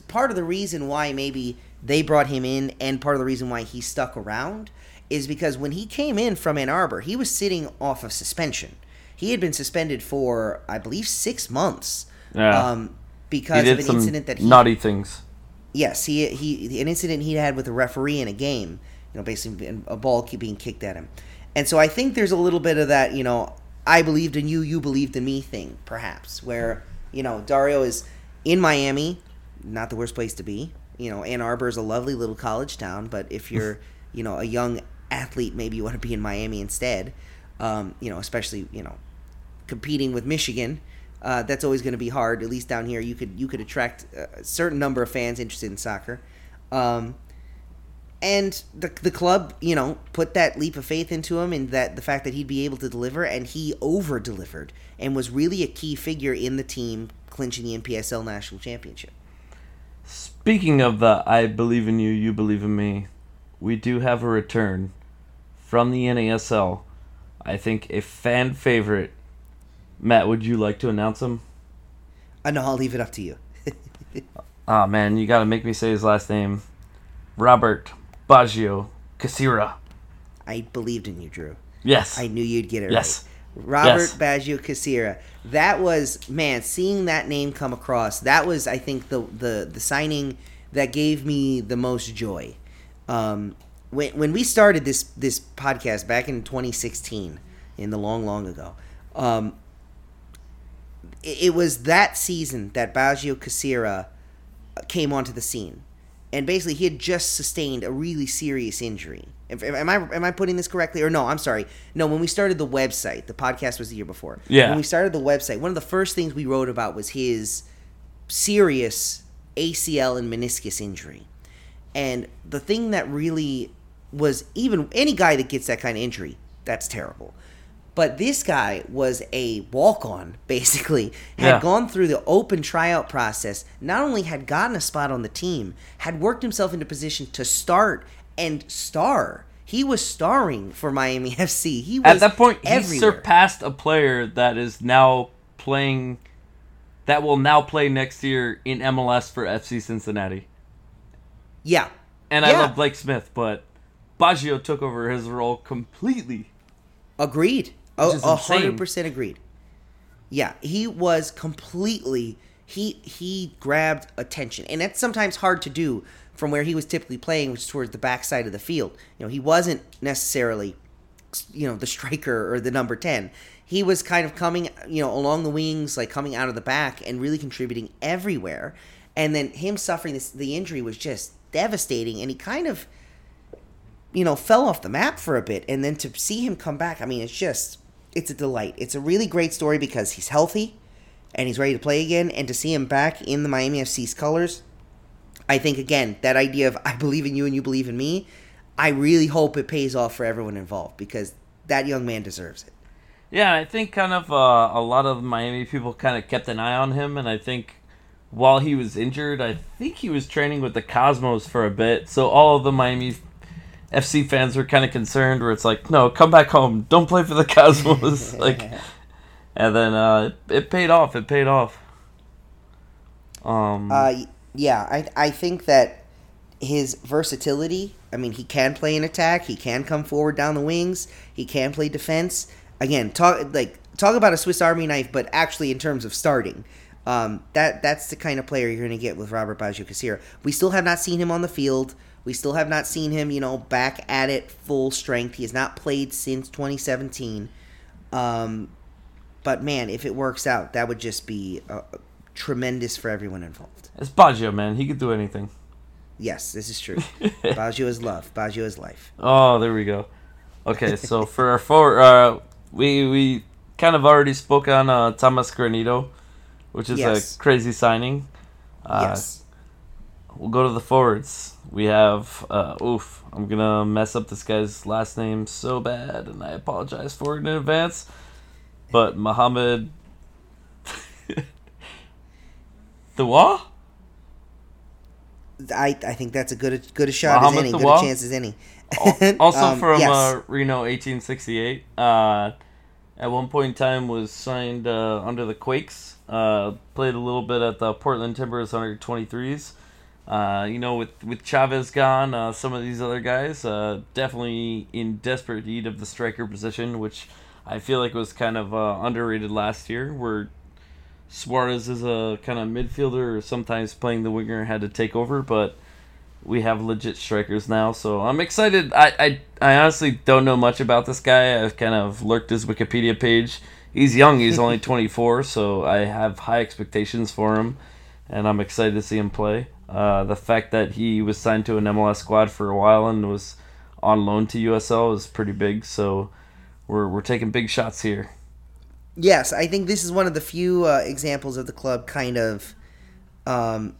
part of the reason why maybe they brought him in and part of the reason why he stuck around is because when he came in from Ann Arbor, he was sitting off of suspension. He had been suspended for, I believe, six months. Yeah. Um, because of an incident that he naughty things. Yes, he he an incident he had with a referee in a game. You know, basically a ball keep being kicked at him, and so I think there's a little bit of that. You know, I believed in you, you believed in me thing, perhaps, where you know Dario is in Miami, not the worst place to be. You know, Ann Arbor is a lovely little college town, but if [LAUGHS] you're you know a young athlete, maybe you want to be in Miami instead. Um, you know, especially you know competing with Michigan, uh, that's always going to be hard. At least down here, you could you could attract a certain number of fans interested in soccer, um, and the the club, you know, put that leap of faith into him, and that the fact that he'd be able to deliver, and he over delivered, and was really a key figure in the team clinching the NPSL national championship. Speaking of the I believe in you, you believe in me, we do have a return from the NASL. I think a fan favorite. Matt, would you like to announce him? i know I'll leave it up to you. [LAUGHS] Ah man, you gotta make me say his last name. Robert Baggio Kcira. I believed in you, Drew. Yes. I knew you'd get it Yes. right. Robert Yes. Baggio Kcira. That was man, seeing that name come across. That was, I think, the the the signing that gave me the most joy. Um, when when we started this this podcast back in 2016, in the long long ago, um, it, it was that season that Baggio Kcira came onto the scene, and basically he had just sustained a really serious injury. If, am I am I putting this correctly or no? I'm sorry. No, when we started the website, the podcast was the year before. Yeah. When we started the website, one of the first things we wrote about was his serious ACL and meniscus injury. And the thing that really was even any guy that gets that kind of injury, that's terrible. But this guy was a walk on, basically. Had Yeah. gone through the open tryout process, not only had gotten a spot on the team, had worked himself into position to start and star. He was starring for Miami [LAUGHS] FC. He was At that point, he surpassed a player that is now playing, that will now play next year in MLS for FC Cincinnati. yeah. And I love Blake Smith, but Baggio took over his role completely. Agreed. A hundred percent agreed. Yeah, he was completely he he grabbed attention, and that's sometimes hard to do from where he was typically playing, which is towards the backside of the field. You know, he wasn't necessarily, you know, the striker or the number ten. he was kind of coming, you know, along the wings, like coming out of the back and really contributing everywhere. And then him suffering this, the injury was just devastating, and he kind of, you know, fell off the map for a bit. And then to see him come back, I mean, it's just, it's a delight. It's a really great story because he's healthy and he's ready to play again. And to see him back in the Miami FC's colors, I think again that idea of I believe in you and you believe in me. I really hope it pays off for everyone involved because that young man deserves it. Yeah, I think kind of uh, a lot of Miami people kind of kept an eye on him, and I think while he was injured, I think he was training with the Cosmos for a bit. So all of the Miami FC fans were kind of concerned, where it's like, no, come back home, don't play for the Cosmos, [LAUGHS] like. And then uh, it, it paid off. It paid off. Um, Uh, yeah, I I think that his versatility. I mean, he can play in attack. He can come forward down the wings. He can play defense. Again, talk like talk about a Swiss Army knife, but actually in terms of starting. Um, that that's the kind of player you're going to get with Robert Baggio Kcira. We still have not seen him on the field. We still have not seen him, you know, back at it full strength. He has not played since 2017. Um, but man, if it works out, that would just be uh, tremendous for everyone involved. it's Baggio, man. He could do anything. Yes, this is true. [LAUGHS] Baggio is love. Baggio is life. Oh, there we go. Okay, so for our four, uh, we we kind of already spoke on uh, Thomas Granito, which is Yes. a crazy signing. Uh, yes. We'll go to the forwards. We have, uh, oof, I'm gonna mess up this guy's last name so bad, and I apologize for it in advance. But Mohammed. [LAUGHS] Thua? I, I think that's a good good a shot Mohamed as any, good a chance as any. [LAUGHS] also Um, from yes. uh, Reno 1868. Uh, at one point in time was signed uh, under the Quakes. Uh, played a little bit at the Portland Timbers under 23s. Uh, you know, with with Chavez gone, uh, some of these other guys uh, definitely in desperate need of the striker position, which I feel like was kind of uh, underrated last year. Where Suarez is a kind of midfielder, sometimes playing the winger, had to take over, but we have legit strikers now, so I'm excited. I, I I honestly don't know much about this guy. I've kind of lurked his Wikipedia page. He's young. He's only [LAUGHS] 24, so I have high expectations for him, and I'm excited to see him play. Uh, the fact that he was signed to an MLS squad for a while and was on loan to USL is pretty big. So we're we're taking big shots here. Yes, I think this is one of the few uh, examples of the club kind of um,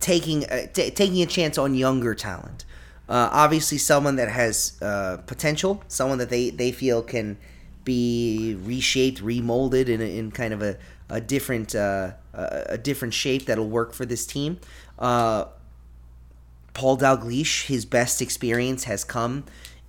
taking uh, t- taking a chance on younger talent. Uh, obviously, someone that has uh, potential, someone that they, they feel can be reshaped, remolded in, a, in kind of a, a different uh, a, different shape that'll work for this team. Uh, Paul Dalglish, his best experience has come.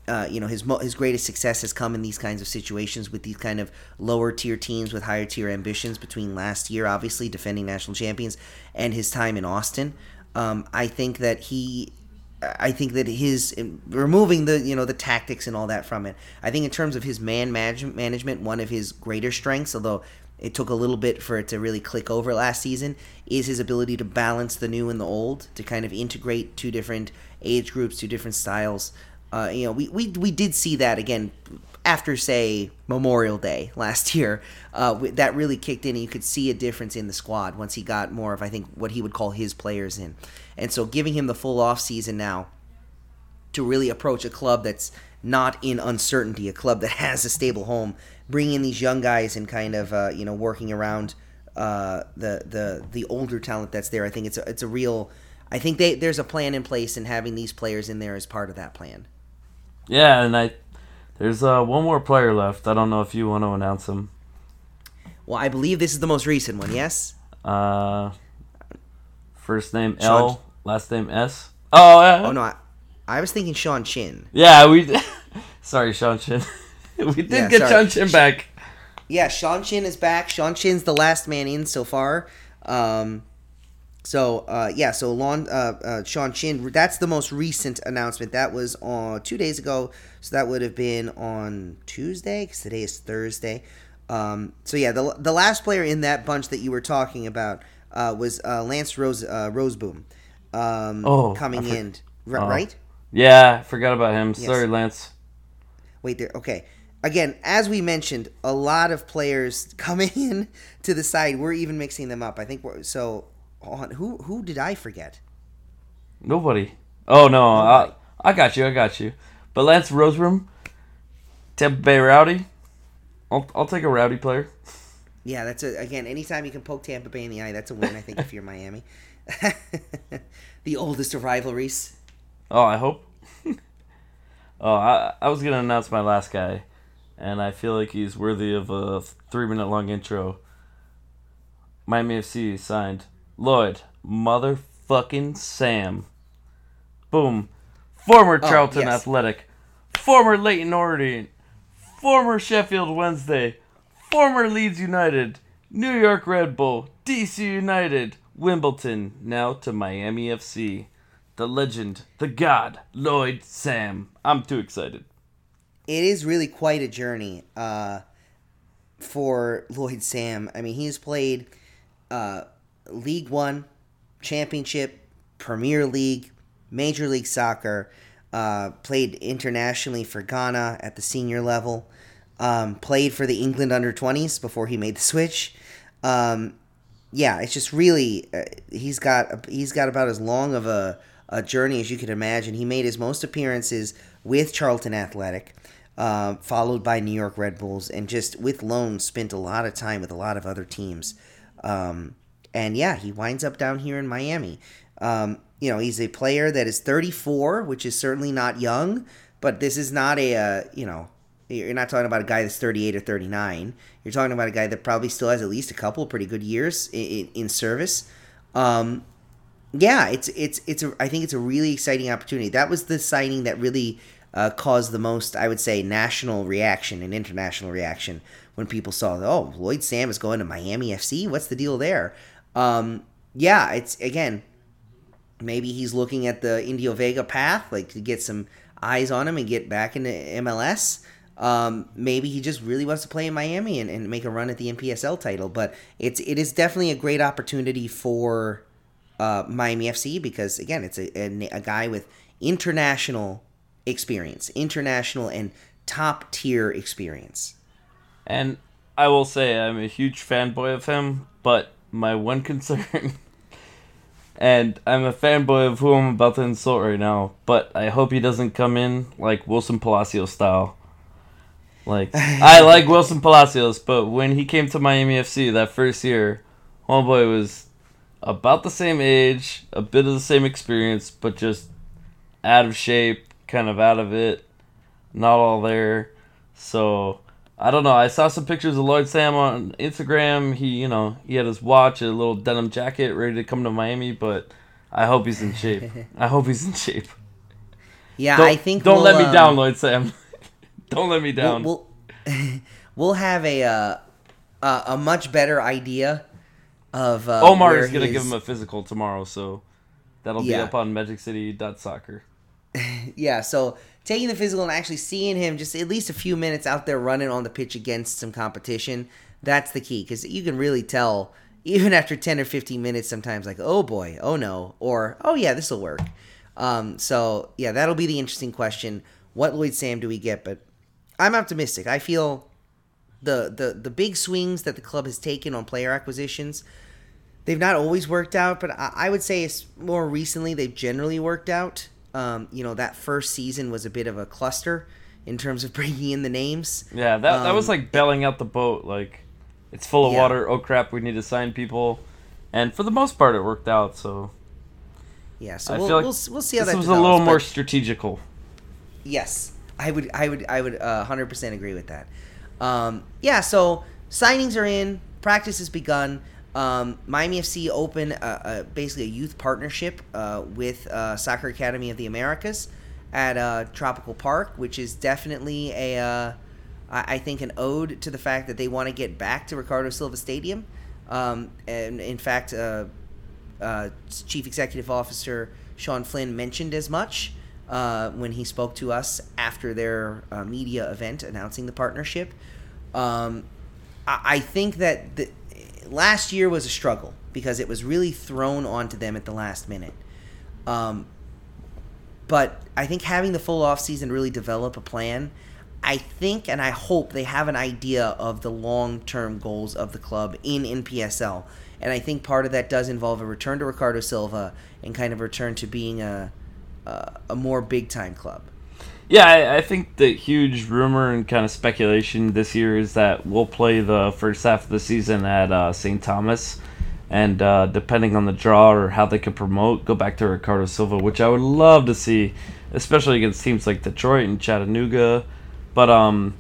Uh, you know, his mo- his greatest success has come in these kinds of situations with these kind of lower tier teams with higher tier ambitions. Between last year, obviously defending national champions, and his time in Austin, um, I think that he, I think that his in- removing the you know the tactics and all that from it. I think in terms of his man management, one of his greater strengths, although it took a little bit for it to really click over last season, is his ability to balance the new and the old, to kind of integrate two different age groups, two different styles. Uh, you know, we, we we did see that again after say Memorial Day last year. Uh, that really kicked in, and you could see a difference in the squad once he got more of I think what he would call his players in. And so, giving him the full off season now to really approach a club that's not in uncertainty, a club that [LAUGHS] has a stable home, bringing in these young guys and kind of uh, you know working around uh, the the the older talent that's there. I think it's a, it's a real. I think they, there's a plan in place, and having these players in there is part of that plan. Yeah, and I there's uh, one more player left. I don't know if you want to announce him. Well, I believe this is the most recent one. Yes. Uh, first name Sean- L, last name S. Oh, yeah. Oh no, I, I was thinking Sean Chin. Yeah, we. [LAUGHS] sorry, Sean Chin. [LAUGHS] we did Yeah, get sorry. Sean Chin back. Yeah, Sean Chin is back. Sean Chin's the last man in so far. Um, so uh, yeah, so Lon, uh, uh, Sean Chin. That's the most recent announcement. That was on two days ago. So that would have been on Tuesday because today is Thursday. Um, so yeah, the the last player in that bunch that you were talking about uh, was uh, Lance Rose uh, Rozeboom. Um, Oh, coming for- in, oh. right? Yeah, forgot about him. Sorry, Lance. Wait there. Okay. again, as we mentioned, a lot of players [LAUGHS] coming in to the side. We're even mixing them up. I think so. On who who did I forget? Nobody. Oh no, I, I got you. I got you. But Lance Rozeboom, Tampa Bay Rowdy. I'll I'll take a Rowdy player. Yeah, that's a again. Anytime you can poke Tampa Bay in the eye, that's a win. I think if you're Miami, [LAUGHS] the oldest of rivalries. Oh, I hope. [LAUGHS] oh, I I was gonna announce my last guy, and I feel like he's worthy of a three minute long intro. Miami FC signed Lloyd motherfucking Sam. Boom. Former Oh, Charlton yes. Athletic, former Leyton Orient, former Sheffield Wednesday, former Leeds United, New York Red Bull, DC United, Wimbledon, now to Miami FC. The legend, the god, Lloyd Sam. I'm too excited. it is really quite a journey uh, for Lloyd Sam. I mean, he's played uh, League One, Championship, Premier League, Major League Soccer, uh, played internationally for Ghana at the senior level, um, played for the England under 20s before he made the switch. Um, yeah, it's just really uh, he's got he's got about as long of a, journey as you can imagine. He made his most appearances with Charlton Athletic, uh, followed by New York Red Bulls, and just with loans spent a lot of time with a lot of other teams. Um, and yeah, he winds up down here in Miami. Um, you know, he's a player that is 34, which is certainly not young, but this is not a uh, you know you're not talking about a guy that's 38 or 39. You're talking about a guy that probably still has at least a couple pretty good years in, in, in service. Um, yeah, it's it's it's a, I think it's a really exciting opportunity. That was the signing that really uh, caused the most, I would say, national reaction and international reaction when people saw, oh, Lloyd Sam is going to Miami FC. What's the deal there? Um, yeah, it's again, maybe he's looking at the Indio Vega path, like to get some eyes on him and get back into MLS. Um, maybe he just really wants to play in Miami and, and make a run at the NPSL title. But it's it is definitely a great opportunity for uh, Miami FC because again, it's a, a, a guy with international experience, international and top tier experience. And I will say I'm a huge fanboy of him, but my one [LAUGHS] concern and I'm a fanboy of who I'm about to insult right now, but I hope he doesn't come in like Wilson Palacios style. Like [LAUGHS] I like Wilson Palacios, but when he came to Miami FC that first year, homeboy was about the same age, a bit of the same experience, but just out of shape, kind of out of it, not all there. So I don't know. I saw some pictures of Lloyd Sam on Instagram. He, you know, he had his watch, a little denim jacket, ready to come to Miami. But I hope he's in shape. [LAUGHS] I hope he's in shape. Yeah, Don't, I think don't we'll, let me um, down, Lloyd Sam. [LAUGHS] don't let me down. We'll we'll, [LAUGHS] we'll have a uh, a a much better idea of uh, Omar is gonna give him a physical tomorrow, so that'll be up on MagicCity.soccer. [LAUGHS] yeah. So taking the physical and actually seeing him just at least a few minutes out there running on the pitch against some competition. That's the key because you can really tell [LAUGHS] even after ten or fifteen minutes sometimes like oh boy oh no or oh yeah this will work. Um, so yeah, that'll be the interesting question. What Lloyd Sam do we get? But I'm optimistic. I feel the the the big swings that the club has taken on player acquisitions they've not always worked out, but I, I would say it's more recently they've generally worked out. Um, you know, that first season was a bit of a cluster in terms of [LAUGHS] bringing in the names. Yeah, that that was Um, like bailing out the boat. Like it's full of Yeah. water. Oh crap, we need to sign people. And for the most part, it worked out. So Yeah, so I we'll, feel like we'll, we'll see how this that was a little more strategical. Yes, I would, I would, I would, uh, hundred percent agree with that. Um, yeah, so signings are in, practice has begun. Um, Miami FC open uh, uh, basically a youth partnership uh, with uh, Soccer Academy of the Americas at uh, Tropical Park, which is definitely a, uh, I think, an ode to the fact that they want to get back to Ricardo Silva Stadium. Um, and in fact, uh, uh, Chief Executive Officer Sean Flynn mentioned as much when he spoke to us after their media event announcing the partnership. Um, I, I think that the, last year was a struggle because it was really thrown onto them at the last minute. Um, but I think having the full off season really develop a plan, I think and I hope they have an idea of the long term goals of the club in NPSL. And I think part of that does involve a return to Ricardo Silva and kind of return to being a a, a more big time club. Yeah, I, I think the huge rumor and kind of speculation this year is that we'll play the first half of the season at uh, St. Thomas, and uh, depending on the draw or how they can promote, go back to Ricardo Silva, which I would love to see, especially against teams like Detroit and Chattanooga. But um,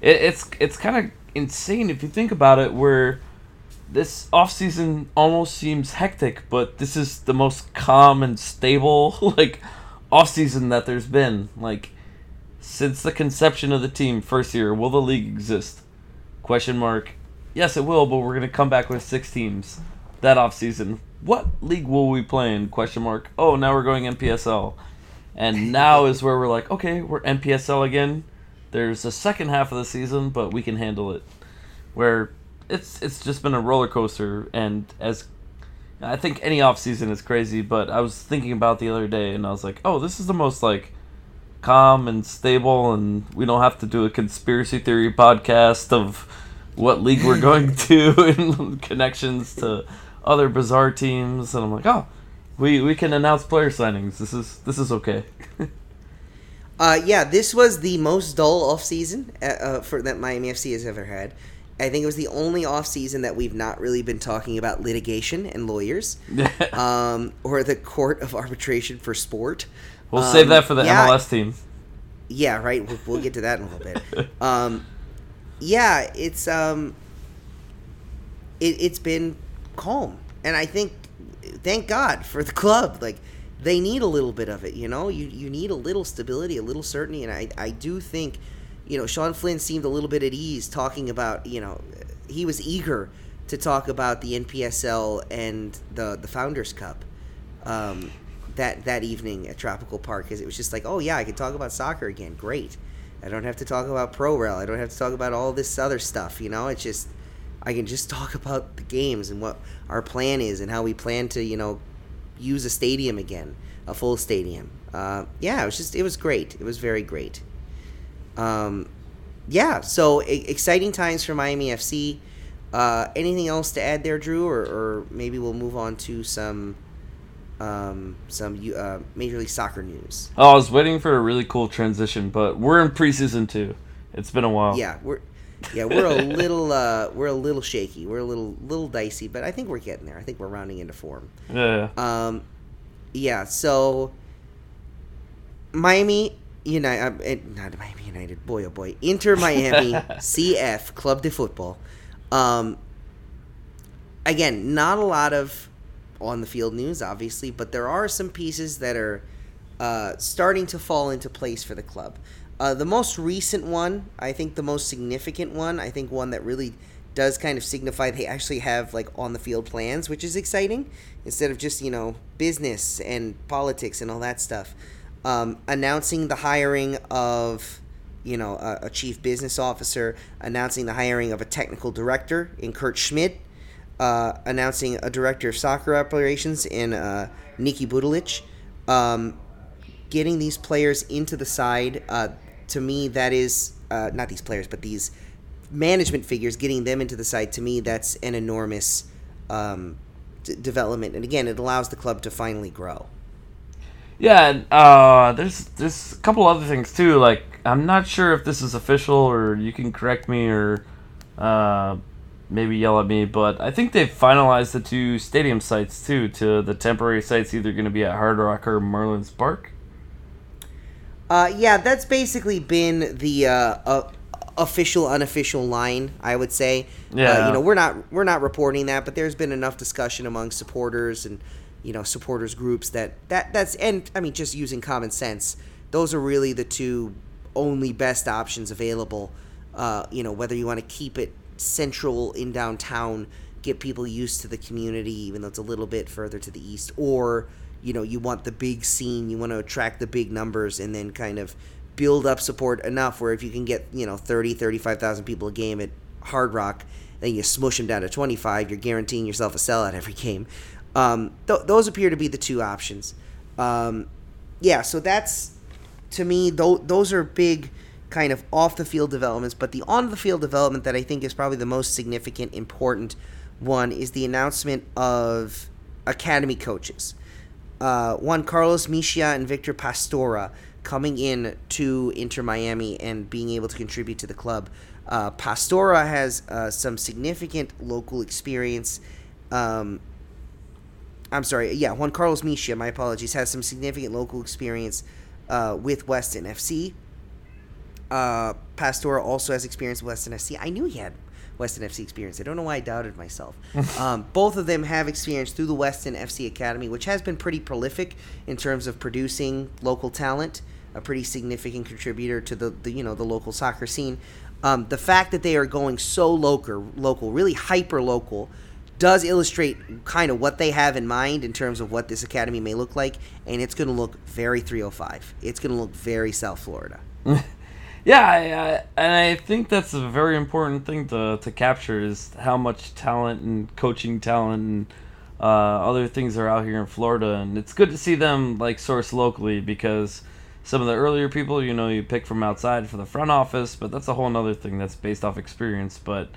it, it's it's kind of insane if you think about it, where this offseason almost seems hectic, but this is the most calm and stable [LAUGHS] like offseason that there's been. Like since the conception of the team first year, will the league exist? Question mark. Yes, it will, but we're gonna come back with six teams that offseason. What league will we play in? Question mark. Oh, now we're going NPSL. And now is where we're like, okay, we're NPSL again. There's a second half of the season, but we can handle it. Where it's it's just been a roller coaster, and as I think any off season is crazy, but I was thinking about the other day, and I was like, oh, this is the most like calm and stable, and we don't have to do a conspiracy theory podcast of what league we're going [LAUGHS] to [LAUGHS] and connections to other bizarre teams, and I'm like, oh, we we can announce player signings. This is this is okay. [LAUGHS] Uh, yeah, this was the most dull off season uh, uh, for that Miami FC has ever had. I think it was the only off season that we've not really been talking about litigation and lawyers, um, or the court of arbitration for sport. We'll save Um, that for the yeah, MLS team. Yeah, right. We'll, we'll get to that in a little bit. [LAUGHS] Um, yeah, it's um, it, it's been calm, and I think, thank God for the club. Like they need a little bit of it, you know. You you need a little stability, a little certainty, and I I do think, you know, Sean Flynn seemed a little bit at ease talking about, you know, he was eager to talk about the NPSL and the the Founders Cup. Um, that that evening at Tropical Park because it was just like, oh yeah, I can talk about soccer again. Great. I don't have to talk about pro rel. I don't have to talk about all this other stuff. You know, it's just I can just [LAUGHS] talk about the games and what our plan is and how we plan to you know use a stadium again, a full stadium. Uh, yeah, it was just it was great. It was very great. Um, yeah, so exciting times for Miami FC. Uh, anything else to add there, Drew, or, or maybe we'll move on to some um, some uh, Major League Soccer news. Oh, I was waiting for a really cool transition, but we're in preseason too. It's been a while. Yeah, we're yeah we're a little uh, we're a little shaky. We're a little little dicey, but I think we're getting there. I think we're rounding into form. Yeah. Um, yeah. So Miami United, not Miami United. Boy, oh boy, Inter Miami [LAUGHS] CF Club de Football. Um, again, not a lot of on the field news, obviously, but there are some pieces that are uh, starting to fall into place for the club. Uh, the most recent one, I think the most significant one, I think one that really does kind of signify they actually have like on the field plans, which is exciting instead of just, you know, business and politics and all that stuff. Um, announcing the hiring of, you know, a, a chief business officer, announcing the hiring of a technical director in Kurt Schmidt, uh, announcing a director of soccer operations in uh, Niki Budalic. Um, getting these players into the side, uh, to me, that is uh, not these players, but these management figures, getting them into the side, to me, that's an enormous um, d- development. And again, it allows the club to finally grow. Yeah, uh, there's there's a couple other things too. Like I'm not sure if this is official or you can correct me or uh, maybe yell at me, but I think they've finalized the two stadium sites too. To the temporary sites, either going to be at Hard Rock or Marlins Park. Uh, yeah, that's basically been the uh, uh, official, unofficial line. I would say. Uh, Yeah. you know, we're not we're not reporting that, but there's been enough discussion among supporters and you know supporters groups that that that's and I mean just using common sense, those are really the two only best options available. Uh, you know, whether you want to keep it central in downtown, get people used to the community, even though it's a little bit further to the east, or you know, you want the big scene, you want to attract the big numbers, and then kind of build up support enough where if you can get you know 30 35,000 people a game at Hard Rock then you smush them down to 25 you're guaranteeing yourself a sellout every game. Um, th- those appear to be the two options. Um, yeah so that's to me th- those are big kind of off the field developments, but the on the field development that I think is probably the most significant, important one is the announcement of academy coaches. Uh, Juan Carlos Mishia and Victor Pastora coming in to Inter Miami and being able to contribute to the club. Uh, Pastora has uh, some significant local experience. Um, I'm sorry, yeah, Juan Carlos Mishia, my apologies, has some significant local experience uh, with Weston FC. Uh, Pastora also has experience with Weston FC. I knew he had Weston FC experience. I don't know why I doubted myself. [LAUGHS] um, both of them have experience through the Weston FC Academy, which has been pretty prolific in terms of producing local talent. A pretty significant contributor to the, the you know the local soccer scene. Um, the fact that they are going so local, local, really hyper local, does illustrate kind of what they have in mind in terms of what this academy may look like, and it's going to look very 305. It's going to look very South Florida. [LAUGHS] Yeah, I, I, and I think that's a very important thing to, to capture is how much talent and coaching talent and uh, other things are out here in Florida, and it's good to see them like source locally because some of the earlier people, you know, you pick from outside for the front office, but that's a whole other thing that's based off experience. But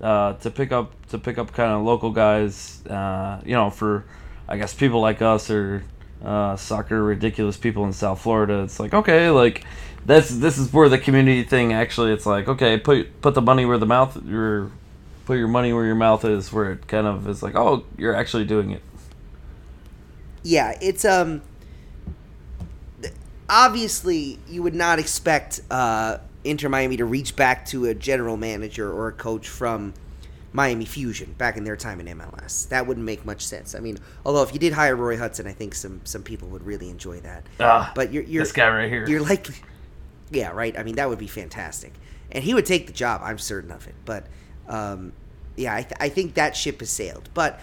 uh, to pick up to pick up kind of local guys, uh, you know, for I guess people like us or uh, soccer ridiculous people in South Florida, it's like okay, like that's this is where the community thing actually. It's like okay, put put the money where the mouth your put your money where your mouth is, where it kind of is like oh, you're actually doing it. Yeah, it's um. Obviously, you would not expect uh, Inter Miami to reach back to a general manager or a coach from Miami Fusion back in their time in MLS. That wouldn't make much sense. I mean, although if you did hire Ray Hudson, I think some some people would really enjoy that. Ah, but you're, you're this guy right here. You're likely, yeah, right. I mean, that would be fantastic, and he would take the job. I'm certain of it. But um, yeah, I, th- I think that ship has sailed. But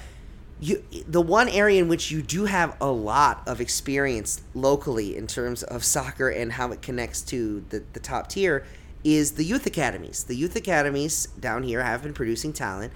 you, the one area in which you do have a lot of experience locally in terms of soccer and how it connects to the, the top tier is the youth academies. The youth academies down here have been producing talent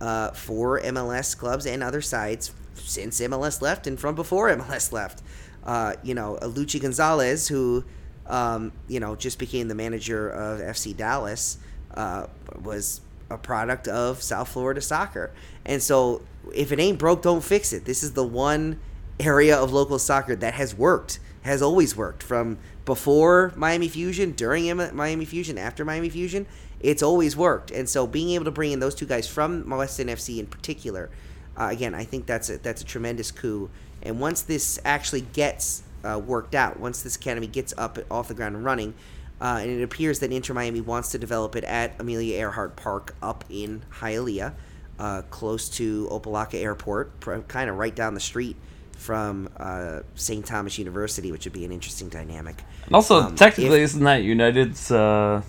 uh, for MLS clubs and other sides since MLS left and from before MLS left. Uh, you know, Luchi Gonzalez, who um, you know just became the manager of FC Dallas, uh, was a product of South Florida soccer. And so, if it ain't broke, don't fix it. This is the one area of local soccer that has worked, has always worked from before Miami Fusion, during Miami Fusion, after Miami Fusion. It's always worked. And so, being able to bring in those two guys from Weston FC in particular, uh, again, I think that's a, that's a tremendous coup. And once this actually gets uh, worked out, once this academy gets up off the ground and running, uh, and it appears that Inter Miami wants to develop it at Amelia Earhart Park up in Hialeah, uh, close to Opa-locka Airport, pr- kind of right down the street from uh, St. Thomas University, which would be an interesting dynamic. And also, Um, technically, if- isn't that United's? Uh,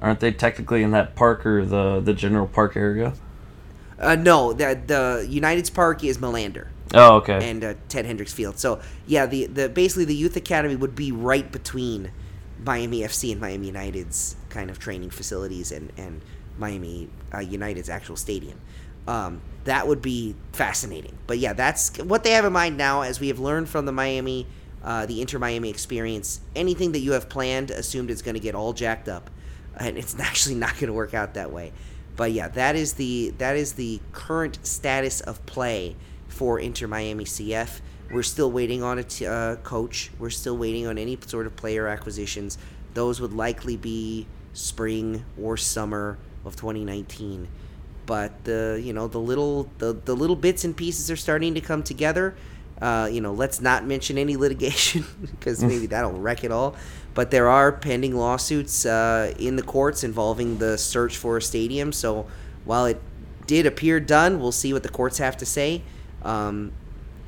aren't they technically in that park or the the general park area? Uh, no, the the United's Park is Milander. Oh, okay. and uh, Ted Hendricks Field. So yeah, the the basically the youth academy would be right between Miami FC and Miami United's kind of training facilities and and Miami uh, United's actual stadium. Um, that would be fascinating. But yeah, that's what they have in mind now. As we have learned from the Miami, uh, the Inter Miami experience, anything that you have planned, assumed it's going to get all jacked up, and it's [LAUGHS] actually not going to work out that way. But yeah, that is the that is the current status of play for Inter Miami CF. We're still waiting on a t- uh, coach. We're still waiting on any sort of player acquisitions. Those would likely be spring or summer of 2019. But the you know the little the, the little bits and pieces are starting to come together. Uh, you know, let's not mention any litigation [LAUGHS] because maybe [LAUGHS] that'll wreck it all. But there are pending lawsuits uh, in the courts involving the search for a stadium. So while it did appear done, we'll see what the courts have to say. Um,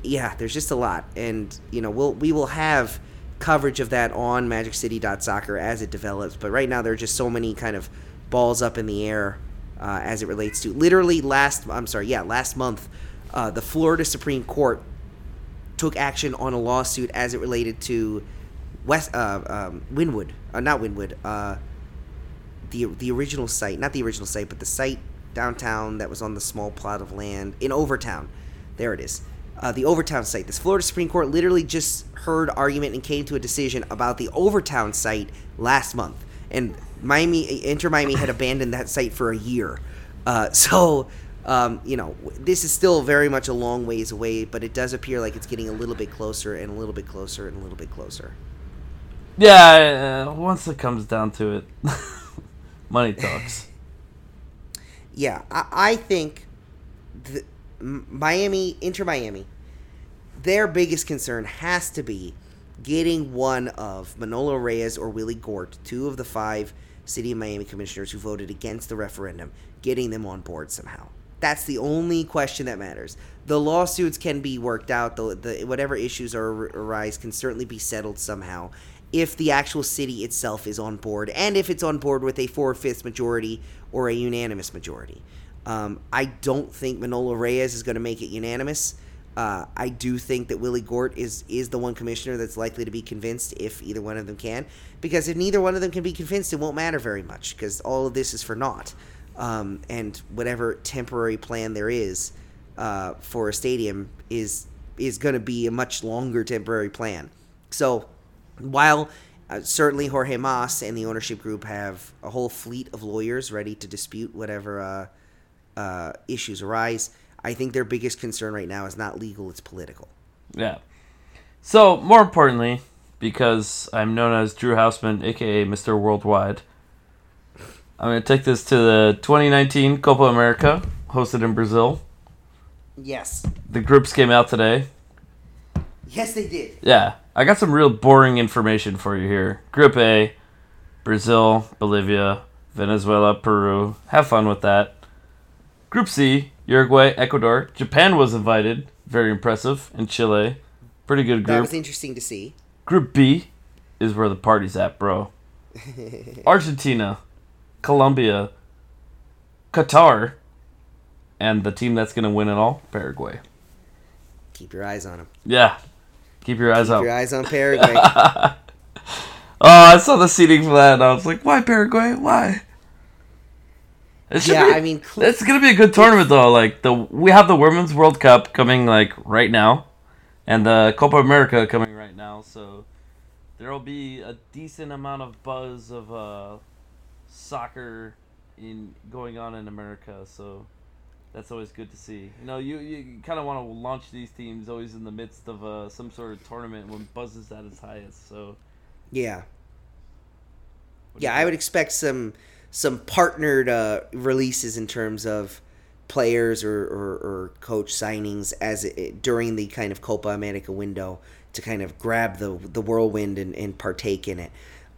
yeah, there's just a lot, and you know we'll we will have coverage of that on MagicCity.soccer as it develops. But right now there are just so many kind of balls up in the air uh, as it relates to literally last. I'm sorry, yeah, last month, uh, the Florida Supreme Court took action on a lawsuit as it related to West uh, um, Wynwood, uh, not Wynwood, uh, the the original site, not the original site, but the site downtown that was on the small plot of land in Overtown. There it is. Uh, the Overtown site. This Florida Supreme Court literally just heard argument and came to a decision about the Overtown site last month. and Miami Inter Miami had abandoned that site for a year. Uh, [LAUGHS] so um, you know this is still very much a long ways away, but it does appear like it's getting a little bit closer and a little bit closer and a little bit closer. Yeah, uh, once it comes down to it, [LAUGHS] money talks. [LAUGHS] Yeah, I, I think the, M- Miami, Inter Miami, their biggest concern has to be getting one of Manolo Reyes or Willie Gort, two of the five City of Miami commissioners who voted against the referendum, getting them on board somehow. That's the only question that matters. The lawsuits can be worked out. The, the whatever issues are arise can certainly be settled somehow if the actual city itself is on board and if it's on board with a four fifths majority or a unanimous majority. Um, I don't think Manolo Reyes is going to make it unanimous. Uh, I do think that Willie Gort is is the one commissioner that's likely to be convinced if either one of them can, because if neither one of them can be convinced, it won't matter very much because all of this is for naught. Um, and whatever temporary plan there is uh, for a stadium is is going to be a much longer temporary plan. So while uh, certainly Jorge Mas and the ownership group have a whole fleet of lawyers ready to dispute whatever uh, issues arise, I think their biggest concern right now is not legal; it's political. Yeah. So more importantly, because I'm known as Drew Hausman, aka Mr. Worldwide, I'm gonna take this to the 2019 Copa America, hosted in Brazil. Yes, The groups came out today. yes, they did. Yeah, I got some real boring information for you here. Group A, Brazil, Bolivia, Venezuela, Peru. Have fun with that. Group C, Uruguay, Ecuador. Japan was invited. Very impressive. And Chile. Pretty good group. That was interesting to see. Group B is where the party's at, bro. [LAUGHS] Argentina, Colombia, Qatar, and the team that's going to win it all, Paraguay. Keep your eyes on them. Yeah. Keep your eyes on. Keep out. your eyes on Paraguay. [LAUGHS] Oh, I saw the seating for that, and I was like, "Why Paraguay? Why?" It Yeah, be- I mean, cl- it's gonna be a good tournament though. Like the we have the Women's World Cup coming like right now, and the Copa America coming right now. So there will be a decent amount of buzz of uh, soccer in going on in America. So that's always good to see. You know, you you kind of want to launch these teams always in the midst of uh, some sort of tournament when buzz is at its highest. So. yeah, what do you yeah. I would expect some some partnered uh, releases in terms of players or, or, or coach signings as it, during the kind of Copa America window to kind of grab the the whirlwind and, and partake in it.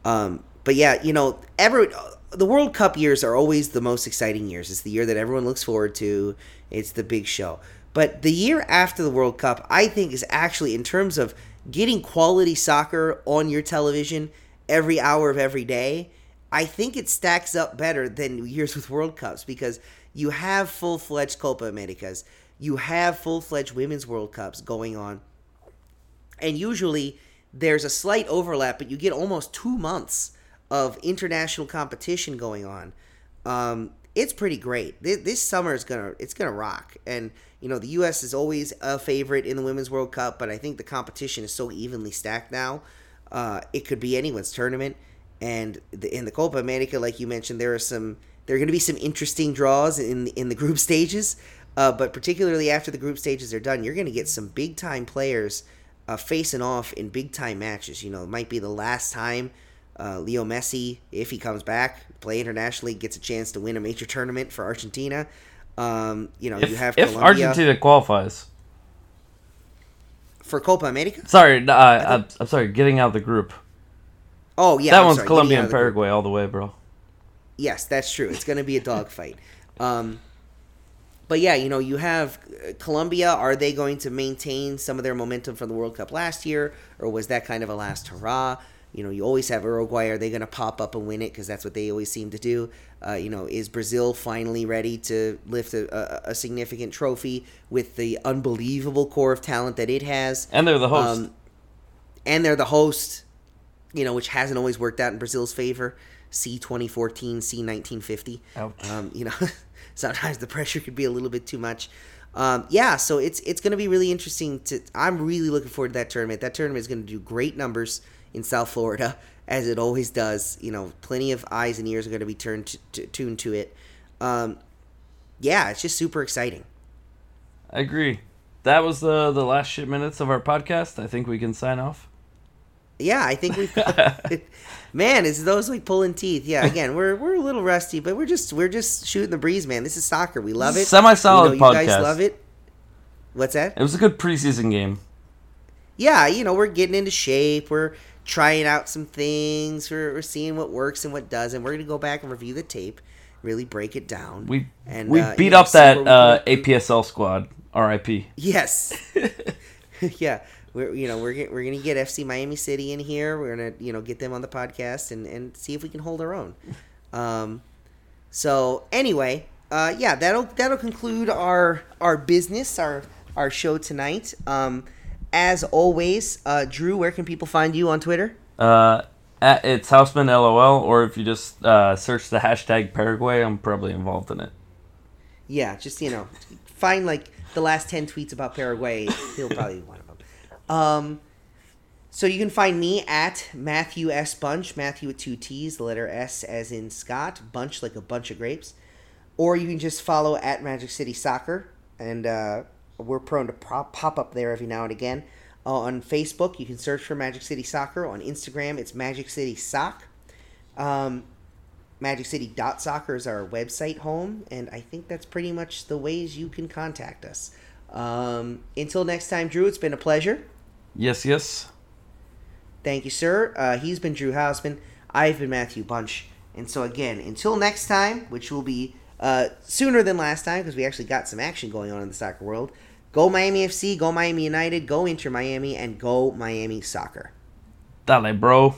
Um, but yeah, you know, every the World Cup years are always the most exciting years. It's the year that everyone looks forward to. It's the big show. But the year after the World Cup, I think is actually in terms of getting quality soccer on your television every hour of every day. I think it stacks up better than years with World Cups because you have full fledged Copa Americas, you have full fledged Women's World Cups going on, and usually there's a slight overlap, but you get almost two months of international competition going on. Um, it's pretty great. This, summer is gonna it's gonna rock, and you know the U.S. is always a favorite in the Women's World Cup, but I think the competition is so evenly stacked now. Uh, it could be anyone's tournament, and the, in the Copa America, like you mentioned, there are some there are going to be some interesting draws in in the group stages. Uh, but particularly after the group stages are done, you're going to get some big time players uh, facing off in big time matches. You know, it might be the last time uh, Leo Messi, if he comes back, play internationally, gets a chance to win a major tournament for Argentina. Um, you know, If, you have if Colombia Argentina qualifies, for Copa America. sorry, I'm, I'm sorry, getting out of the group. Oh yeah, that I'm one's sorry, Colombia and of the group. Paraguay all the way, bro. Yes, that's true. It's going to be a dogfight. um, but yeah, you know, you have uh, Colombia. Are they going to maintain some of their momentum from the World Cup last year, or was that kind of a last hurrah? You know, you always have Uruguay. Are they going to pop up and win it? Because that's what they always seem to do. Uh, you know, is Brazil finally ready to lift a, a, a significant trophy with the unbelievable core of talent that it has? And they're the host. Um, and they're the host, you know, which hasn't always worked out in Brazil's favor. C twenty fourteen, C nineteen fifty. Ouch. Um, you know, [LAUGHS] sometimes the pressure could be a little bit too much. Um, yeah, so it's it's going to be really interesting. To I'm really looking forward to that tournament. That tournament is going to do great numbers in South Florida, as it always does. You know, plenty of eyes and ears are going to be turned to, to, tuned to it. Um, yeah, it's just super exciting. I agree. That was the the last shit minutes of our podcast. I think we can sign off. Yeah, I think we've. [LAUGHS] man, is those like pulling teeth? Yeah, again, we're we're a little rusty, but we're just we're just shooting the breeze, man. This is soccer. We love it. Semi-solid We know You guys love it. What's that? It was a good preseason game. yeah, you know, we're getting into shape. We're trying out some things. We're, we're seeing what works and what doesn't. We're gonna go back and review the tape, really break it down. We and we uh, beat you know, up that uh. APSL squad. R.I.P. Yes. [LAUGHS] [LAUGHS] yeah. We're you know we're get, we're gonna get FC Miami City in here. We're gonna you know get them on the podcast and and see if we can hold our own. [LAUGHS] Um, so anyway, uh, yeah, that'll that'll conclude our our business our our show tonight. Um, as always, uh, Drew, where can people find you on Twitter? Uh, at, it's Houseman LOL, or if you just uh, search the hashtag Paraguay, I'm probably involved in it. Yeah, just you know, find like the last ten tweets about Paraguay. He'll probably be one of them. Um, so you can find me at Matthew S Bunch, Matthew with two T's, the letter S as in Scott, Bunch like a bunch of grapes, or you can just follow at Magic City Soccer, and uh, we're prone to pop, pop up there every now and again. Uh, on Facebook, you can search for Magic City Soccer. On Instagram, it's Magic City Sock. Um, MagicCity.soccer is our website home, and I think that's pretty much the ways you can contact us. Um, until next time, Drew, it's been a pleasure. Yes, yes. Thank you, sir. Uh, he's been Drew Hausman. I've been Matthew Bunch. And so, again, until next time, which will be uh, sooner than last time because we actually got some action going on in the soccer world, go Miami FC, go Miami United, go Inter Miami, and go Miami Soccer. Dale, bro.